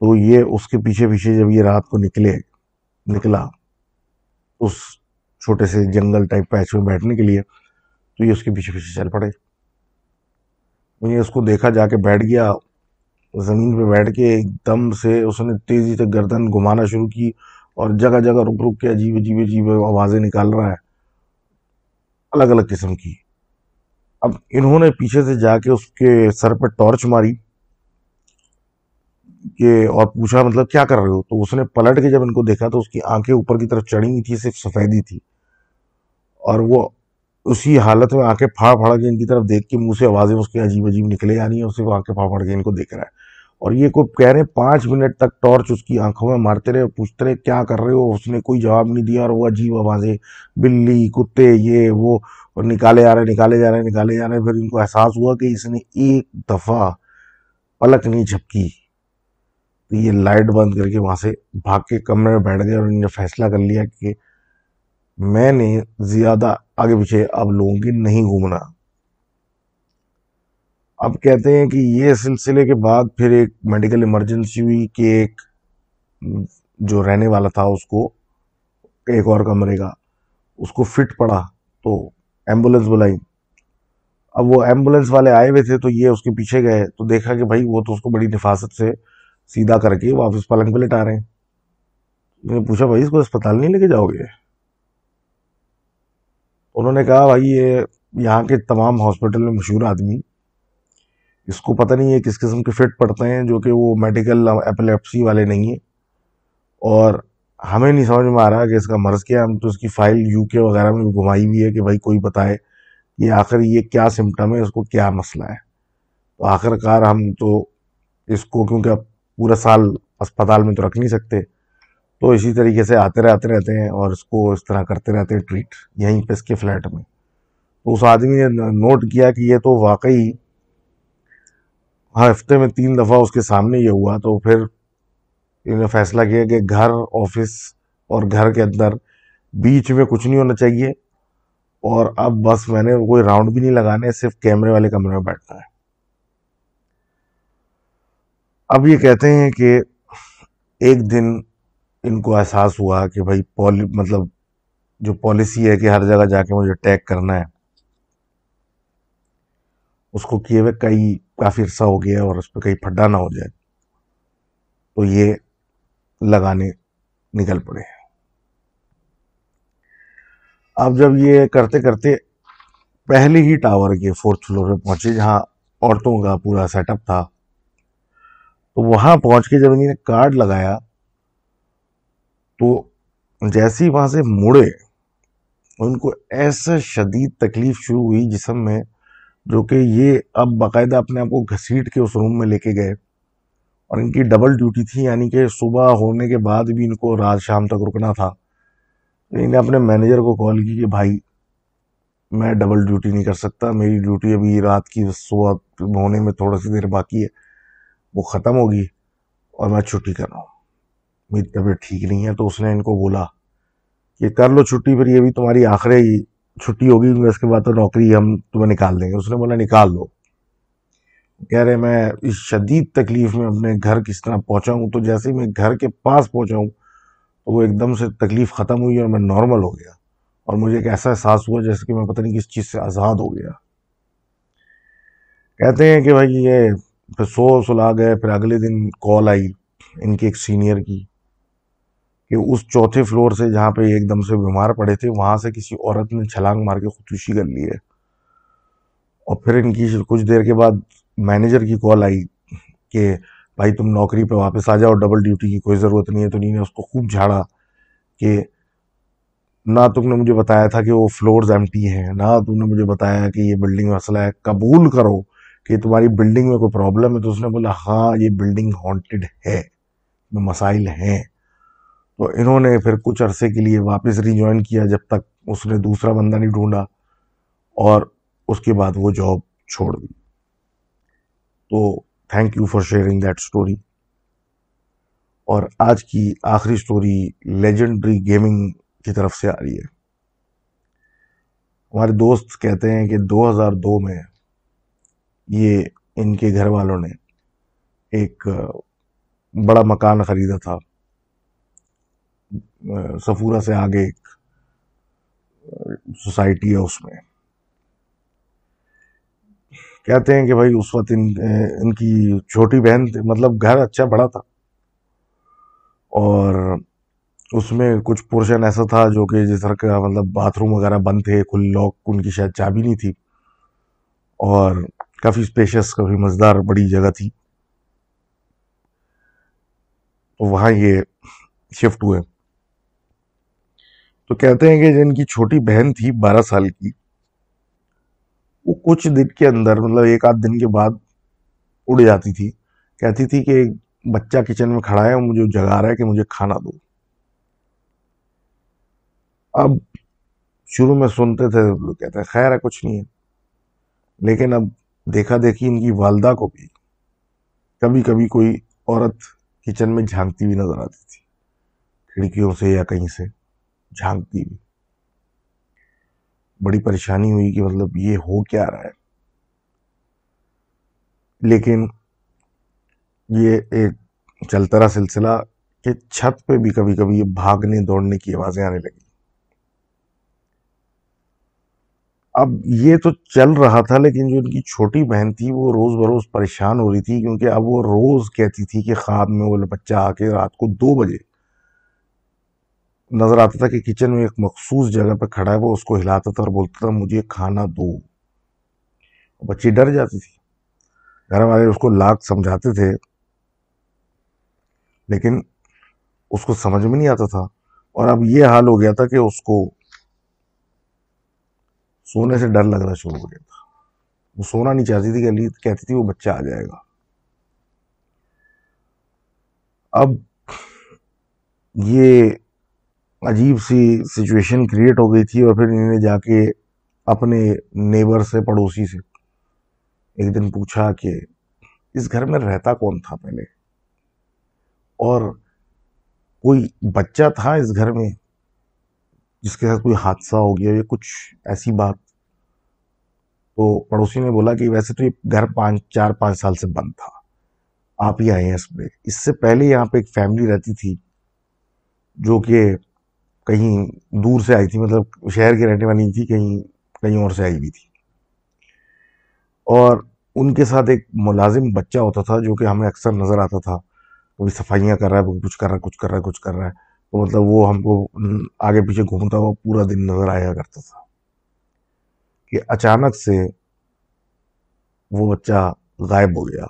تو یہ اس کے پیچھے پیچھے جب یہ رات کو نکلے، نکلا اس چھوٹے سے جنگل ٹائپ پیچ میں بیٹھنے کے لیے، تو یہ اس کے پیچھے پیچھے چل پڑے۔ یہ اس کو دیکھا، جا کے بیٹھ گیا، زمین پہ بیٹھ کے ایک دم سے اس نے تیزی سے گردن گھمانا شروع کی اور جگہ جگہ رک رک کے عجیب عجیب عجیب آوازیں نکال رہا ہے۔ الگ الگ قسم کی۔ اب انہوں نے پیچھے سے جا کے اس کے سر پہ ٹارچ ماری کہ اور پوچھا مطلب کیا کر رہے ہو؟ تو اس نے پلٹ کے جب ان کو دیکھا تو اس کی آنکھیں اوپر کی طرف چڑھی ہوئی تھی صرف سفیدی تھی اور وہ اسی حالت میں آنکھیں پھاڑ پھاڑ کے ان کی طرف دیکھ کے منہ سے آوازیں اس کے عجیب عجیب نکلے آ رہی ہیں اسے وہ آنکھیں پھاڑ پھاڑ کے ان کو دیکھ رہا ہے۔ اور یہ کوئی کہہ رہے ہیں پانچ منٹ تک ٹارچ اس کی آنکھوں میں مارتے رہے، پوچھتے رہے، کیا کر رہے ہو؟ اس نے کوئی جواب نہیں دیا اور وہ عجیب آوازیں، بلی، کتے، یہ، وہ، اور نکالے آ رہے نکالے جا رہے نکالے جا رہے پھر ان کو احساس ہوا کہ اس نے ایک دفعہ پلک نہیں جھپکی تو یہ لائٹ بند کر کے وہاں سے بھاگ کے کمرے میں بیٹھ گئے اور انہوں نے فیصلہ کر لیا کہ میں نے زیادہ آگے پیچھے اب لوگوں کی نہیں گھومنا۔ اب کہتے ہیں کہ یہ سلسلے کے بعد پھر ایک میڈیکل ایمرجنسی ہوئی کہ ایک جو رہنے والا تھا اس کو ایک اور کمرے کا اس کو فٹ پڑا تو ایمبولنس بلائی۔ اب وہ ایمبولنس والے آئے ہوئے تھے تو یہ اس کے پیچھے گئے تو دیکھا کہ بھائی وہ تو اس کو بڑی نفاست سے سیدھا کر کے واپس پلنگ پہ لٹا رہے ہیں۔ میں نے پوچھا، بھائی اس کو اسپتال نہیں لے کے جاؤ گے؟ انہوں نے کہا، بھائی یہ یہاں کے تمام ہاسپٹل میں مشہور آدمی اس کو پتہ نہیں ہے کس قسم کے فٹ پڑتے ہیں جو کہ وہ میڈیکل ایپلیپسی والے نہیں ہیں۔ اور ہمیں نہیں سمجھ میں آ رہا کہ اس کا مرض کیا ہم تو اس کی فائل یو کے وغیرہ میں گھمائی بھی ہے کہ بھائی کوئی بتائے یہ آخر یہ کیا سمٹم ہے، اس کو کیا مسئلہ ہے۔ تو آخر کار ہم تو اس کو کیونکہ اب پورا سال اسپتال میں تو رکھ نہیں سکتے، تو اسی طریقے سے آتے رہتے رہتے ہیں اور اس کو اس طرح کرتے رہتے ہیں ٹریٹ یہیں پہ اس کے فلیٹ میں۔ تو اس آدمی نے نوٹ کیا کہ یہ تو واقعی ہفتے میں تین دفعہ اس کے سامنے یہ ہوا تو پھر انہوں نے فیصلہ کیا کہ گھر، آفس اور گھر کے اندر بیچ میں کچھ نہیں ہونا چاہیے اور اب بس میں نے کوئی راؤنڈ بھی نہیں لگانے، صرف کیمرے والے کمرے میں بیٹھنا ہے۔ اب یہ کہتے ہیں کہ ایک دن ان کو احساس ہوا کہ بھائی پولی مطلب جو پالیسی ہے کہ ہر جگہ جا کے مجھے ٹیگ کرنا ہے، اس کو کیے ہوئے کئی کافی عرصہ ہو گیا اور اس پہ کہیں پھڈا نہ ہو جائے، تو یہ لگانے نکل پڑے اب جب یہ کرتے کرتے پہلے ہی ٹاور کے فورتھ فلور پہ پہنچے جہاں عورتوں کا پورا سیٹ اپ تھا، تو وہاں پہنچ کے جب انہیں نے کارڈ لگایا، تو جیسے ہی وہاں سے مڑے، ان کو ایسا شدید تکلیف شروع ہوئی جسم میں جو کہ یہ اب باقاعدہ اپنے آپ کو گھسیٹ کے اس روم میں لے کے گئے اور ان کی ڈبل ڈیوٹی تھی یعنی کہ صبح ہونے کے بعد بھی ان کو رات شام تک رکنا تھا۔ یعنی انہیں نے اپنے مینیجر کو کال کی کہ بھائی، میں ڈبل ڈیوٹی نہیں کر سکتا، میری ڈیوٹی ابھی رات کی صبح ہونے میں تھوڑا سی دیر باقی ہے، وہ ختم ہوگی اور میں چھٹی کر رہا ہوں۔ میری طبیعت ٹھیک نہیں ہے، تو اس نے ان کو بولا کہ کر لو چھٹی، پھر یہ بھی تمہاری آخری چھٹی ہوگی، اس کے بعد تو نوکری ہم تمہیں نکال دیں گے۔ اس نے بولا، نکال دو۔ کہہ رہے، میں اس شدید تکلیف میں اپنے گھر کس طرح پہنچا ہوں تو جیسے ہی میں گھر کے پاس پہنچا ہوں تو وہ ایک دم سے تکلیف ختم ہوئی اور میں نارمل ہو گیا۔ اور مجھے ایک ایسا احساس ہوا جیسے کہ میں پتہ نہیں کس چیز سے آزاد ہو گیا۔ کہتے ہیں کہ بھائی، یہ پھر سو سلا گئے، پھر اگلے دن کال آئی ان کے ایک سینئر کی۔ کہ اس چوتھے فلور سے جہاں پہ ایک دم سے بیمار پڑے تھے، وہاں سے کسی عورت نے چھلانگ مار کے خودکشی کر لی ہے۔ اور پھر ان کی کچھ دیر کے بعد مینیجر کی کال آئی کہ بھائی تم نوکری پہ واپس آ جاؤ، ڈبل ڈیوٹی کی کوئی ضرورت نہیں ہے۔ تو نہیں نے اس کو خوب جھاڑا کہ نہ تم نے مجھے بتایا تھا کہ وہ فلورز ایمٹی ہیں، نہ تم نے مجھے بتایا کہ یہ بلڈنگ مسئلہ ہے۔ قبول کرو کہ تمہاری بلڈنگ میں کوئی پرابلم ہے۔ تو اس نے بولا ہاں یہ بلڈنگ ہانٹڈ ہے مسائل ہیں۔ تو انہوں نے پھر کچھ عرصے کے لیے واپس ری جوائن کیا جب تک اس نے دوسرا بندہ نہیں ڈھونڈا اور اس کے بعد وہ جاب چھوڑ دی۔ تو thank you for sharing that story اور آج کی آخری اسٹوری لیجنڈری گیمنگ کی طرف سے آ رہی ہے۔ ہمارے دوست کہتے ہیں کہ دو ہزار دو میں یہ ان کے گھر والوں نے ایک بڑا مکان خریدا تھا۔ سفورہ سے آگے ایک سوسائٹی ہے اس میں۔ کہتے ہیں کہ بھائی اس وقت ان ان کی چھوٹی بہن مطلب گھر اچھا بڑا تھا۔ اور اس میں کچھ پورشن ایسا تھا جو کہ جس طرح کا مطلب باتھ روم وغیرہ بند تھے کھل لاک، ان کی شاید چابی نہیں تھی۔ اور کافی اسپیشس کافی مزدار، بڑی جگہ تھی۔ تو وہاں یہ شفٹ ہوئے۔ تو کہتے ہیں کہ جن کی چھوٹی بہن تھی بارہ سال کی، وہ کچھ دن کے اندر مطلب ایک آدھ دن کے بعد اڑ جاتی تھی۔ کہتی تھی کہ بچہ کچن میں کھڑا ہے مجھے جگا رہا ہے کہ مجھے کھانا دو۔ اب شروع میں سنتے تھے کہتے ہیں خیر ہے، کچھ نہیں ہے۔ لیکن اب دیکھا دیکھی ان کی والدہ کو بھی، کبھی کبھی کوئی عورت کچن میں جھانکتی بھی نظر آتی تھی، کھڑکیوں سے یا کہیں سے۔ جھانکتی بھی۔ بڑی پریشانی ہوئی کہ مطلب یہ ہو کیا رہا ہے۔ لیکن یہ ایک چلتا رہا سلسلہ کہ چھت پہ بھی کبھی کبھی یہ بھاگنے دوڑنے کی آوازیں آنے لگی اب یہ تو چل رہا تھا لیکن جو ان کی چھوٹی بہن تھی وہ روز بروز پریشان ہو رہی تھی کیونکہ اب وہ روز کہتی تھی کہ خواب میں وہ بچہ آ کے رات کو دو بجے نظر آتا تھا کہ کچن میں ایک مخصوص جگہ پہ کھڑا ہے، وہ اس کو ہلاتا تھا اور بولتا تھا، مجھے کھانا دو۔ بچی ڈر جاتی تھی۔ گھر والے اس کو لاکھ سمجھاتے تھے، لیکن اس کو سمجھ میں نہیں آتا تھا۔ اور اب یہ حال ہو گیا تھا کہ اس کو سونے سے ڈر لگنا شروع ہو گیا تھا۔ وہ سونا نہیں چاہتی تھی کہ علی کہتی تھی وہ بچہ آ جائے گا۔ اب یہ عجیب سی سچویشن کریٹ ہو گئی تھی اور پھر انہیں جا کے اپنے نیبر سے پڑوسی سے ایک دن پوچھا کہ اس گھر میں رہتا کون تھا پہلے؟ اور کوئی بچہ تھا اس گھر میں جس کے ساتھ کوئی حادثہ ہو گیا یا کچھ ایسی بات؟ تو پڑوسی نے بولا کہ ویسے تو یہ گھر پانچ، چار، پانچ سال سے بند تھا۔ آپ ہی آئے ہیں اس پہ اس سے پہلے یہاں پہ ایک فیملی رہتی تھی جو کہ کہیں دور سے آئی تھی مطلب شہر کی رہنے والی تھی، کہیں کہیں اور سے آئی ہوئی تھی۔ اور ان کے ساتھ ایک ملازم بچہ ہوتا تھا جو کہ ہمیں اکثر نظر آتا تھا۔ کبھی صفائیاں کر رہا ہے کچھ کر رہا ہے، کچھ کر رہا ہے، کچھ کر رہا ہے۔ تو مطلب وہ ہم کو آگے پیچھے گھومتا ہوا پورا دن نظر آیا کرتا تھا کہ اچانک سے وہ بچہ غائب ہو گیا۔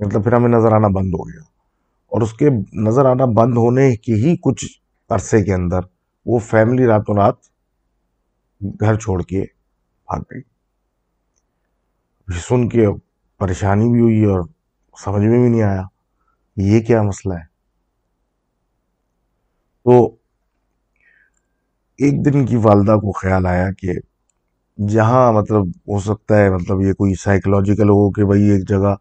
مطلب پھر ہمیں نظر آنا بند ہو گیا۔ اور اس کے نظر آنا بند ہونے کے ہی کچھ عرصے کے اندر وہ فیملی راتوں رات گھر چھوڑ کے بھاگ گئی۔ سن کے پریشانی بھی ہوئی اور سمجھ میں بھی نہیں آیا یہ کیا مسئلہ ہے۔ تو ایک دن کی والدہ کو خیال آیا کہ جہاں مطلب ہو سکتا ہے مطلب یہ کوئی سائیکلوجیکل ہو کہ بھائی ایک جگہ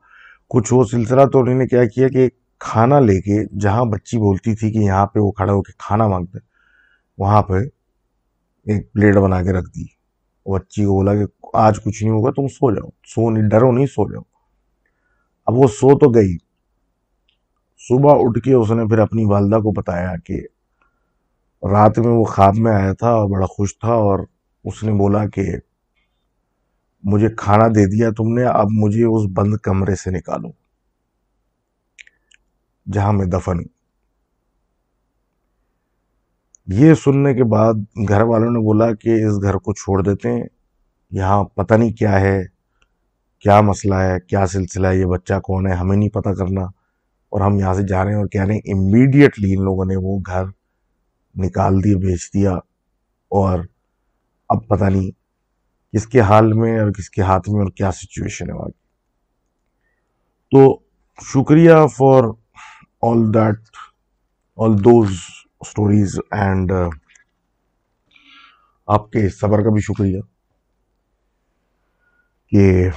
کچھ ہو سلسلہ تو انہوں نے کیا کیا کہ کھانا لے کے جہاں بچی بولتی تھی کہ یہاں پہ وہ کھڑا ہو کے کھانا مانگتے وہاں پہ ایک پلیٹ بنا کے رکھ دی۔ بچی کو بولا کہ آج کچھ نہیں ہوگا، تم سو جاؤ۔ سو نہیں، ڈرو نہیں، سو جاؤ۔ اب وہ سو تو گئی۔ صبح اٹھ کے اس نے پھر اپنی والدہ کو بتایا کہ رات میں وہ خواب میں آیا تھا اور بڑا خوش تھا اور اس نے بولا کہ مجھے کھانا دے دیا تم نے، اب مجھے اس بند کمرے سے نکالو۔ جہاں میں دفن ہوں یہ سننے کے بعد گھر والوں نے بولا کہ اس گھر کو چھوڑ دیتے ہیں۔ یہاں پتہ نہیں کیا ہے، کیا مسئلہ ہے، کیا سلسلہ ہے، یہ بچہ کون ہے، ہمیں نہیں پتہ کرنا۔ اور ہم یہاں سے جا رہے ہیں اور کہہ رہے ہیں امیڈیٹلی ان لوگوں نے وہ گھر نکال دیا بیچ دیا۔ اور اب پتہ نہیں کس کے حال میں اور کس کے ہاتھ میں اور کیا سچویشن ہے وہاں تو شکریہ for all that all those stories and آپ کے صبر کا بھی شکریہ کہ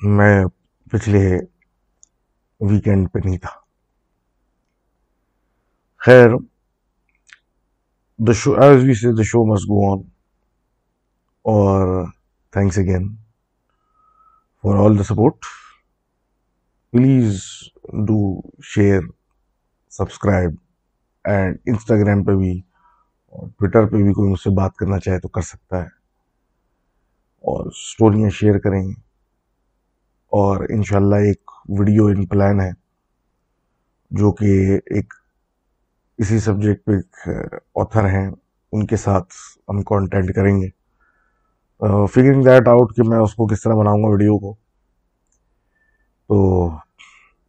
میں پچھلے ویکینڈ پہ نہیں تھا خیر دا شو ایز وی سے دا شو مس گو آن اور thanks again for all the support please do share subscribe and Instagram پہ بھی اور ٹویٹر پہ بھی کوئی مجھ سے بات کرنا چاہے تو کر سکتا ہے اور اسٹوریاں شیئر کریں اور انشاءاللہ ایک ویڈیو ان پلان ہے جو کہ ایک اسی سبجیکٹ پہ ایک آتھر ہیں. ان کے ساتھ ہم کانٹینٹ کریں گے. فگرنگ دیٹ آؤٹ کہ میں اس کو کس طرح بناؤں گا ویڈیو کو. تو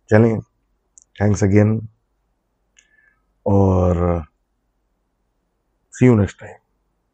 چلیں. تھینکس اگین اور سی یو نیکسٹ ٹائم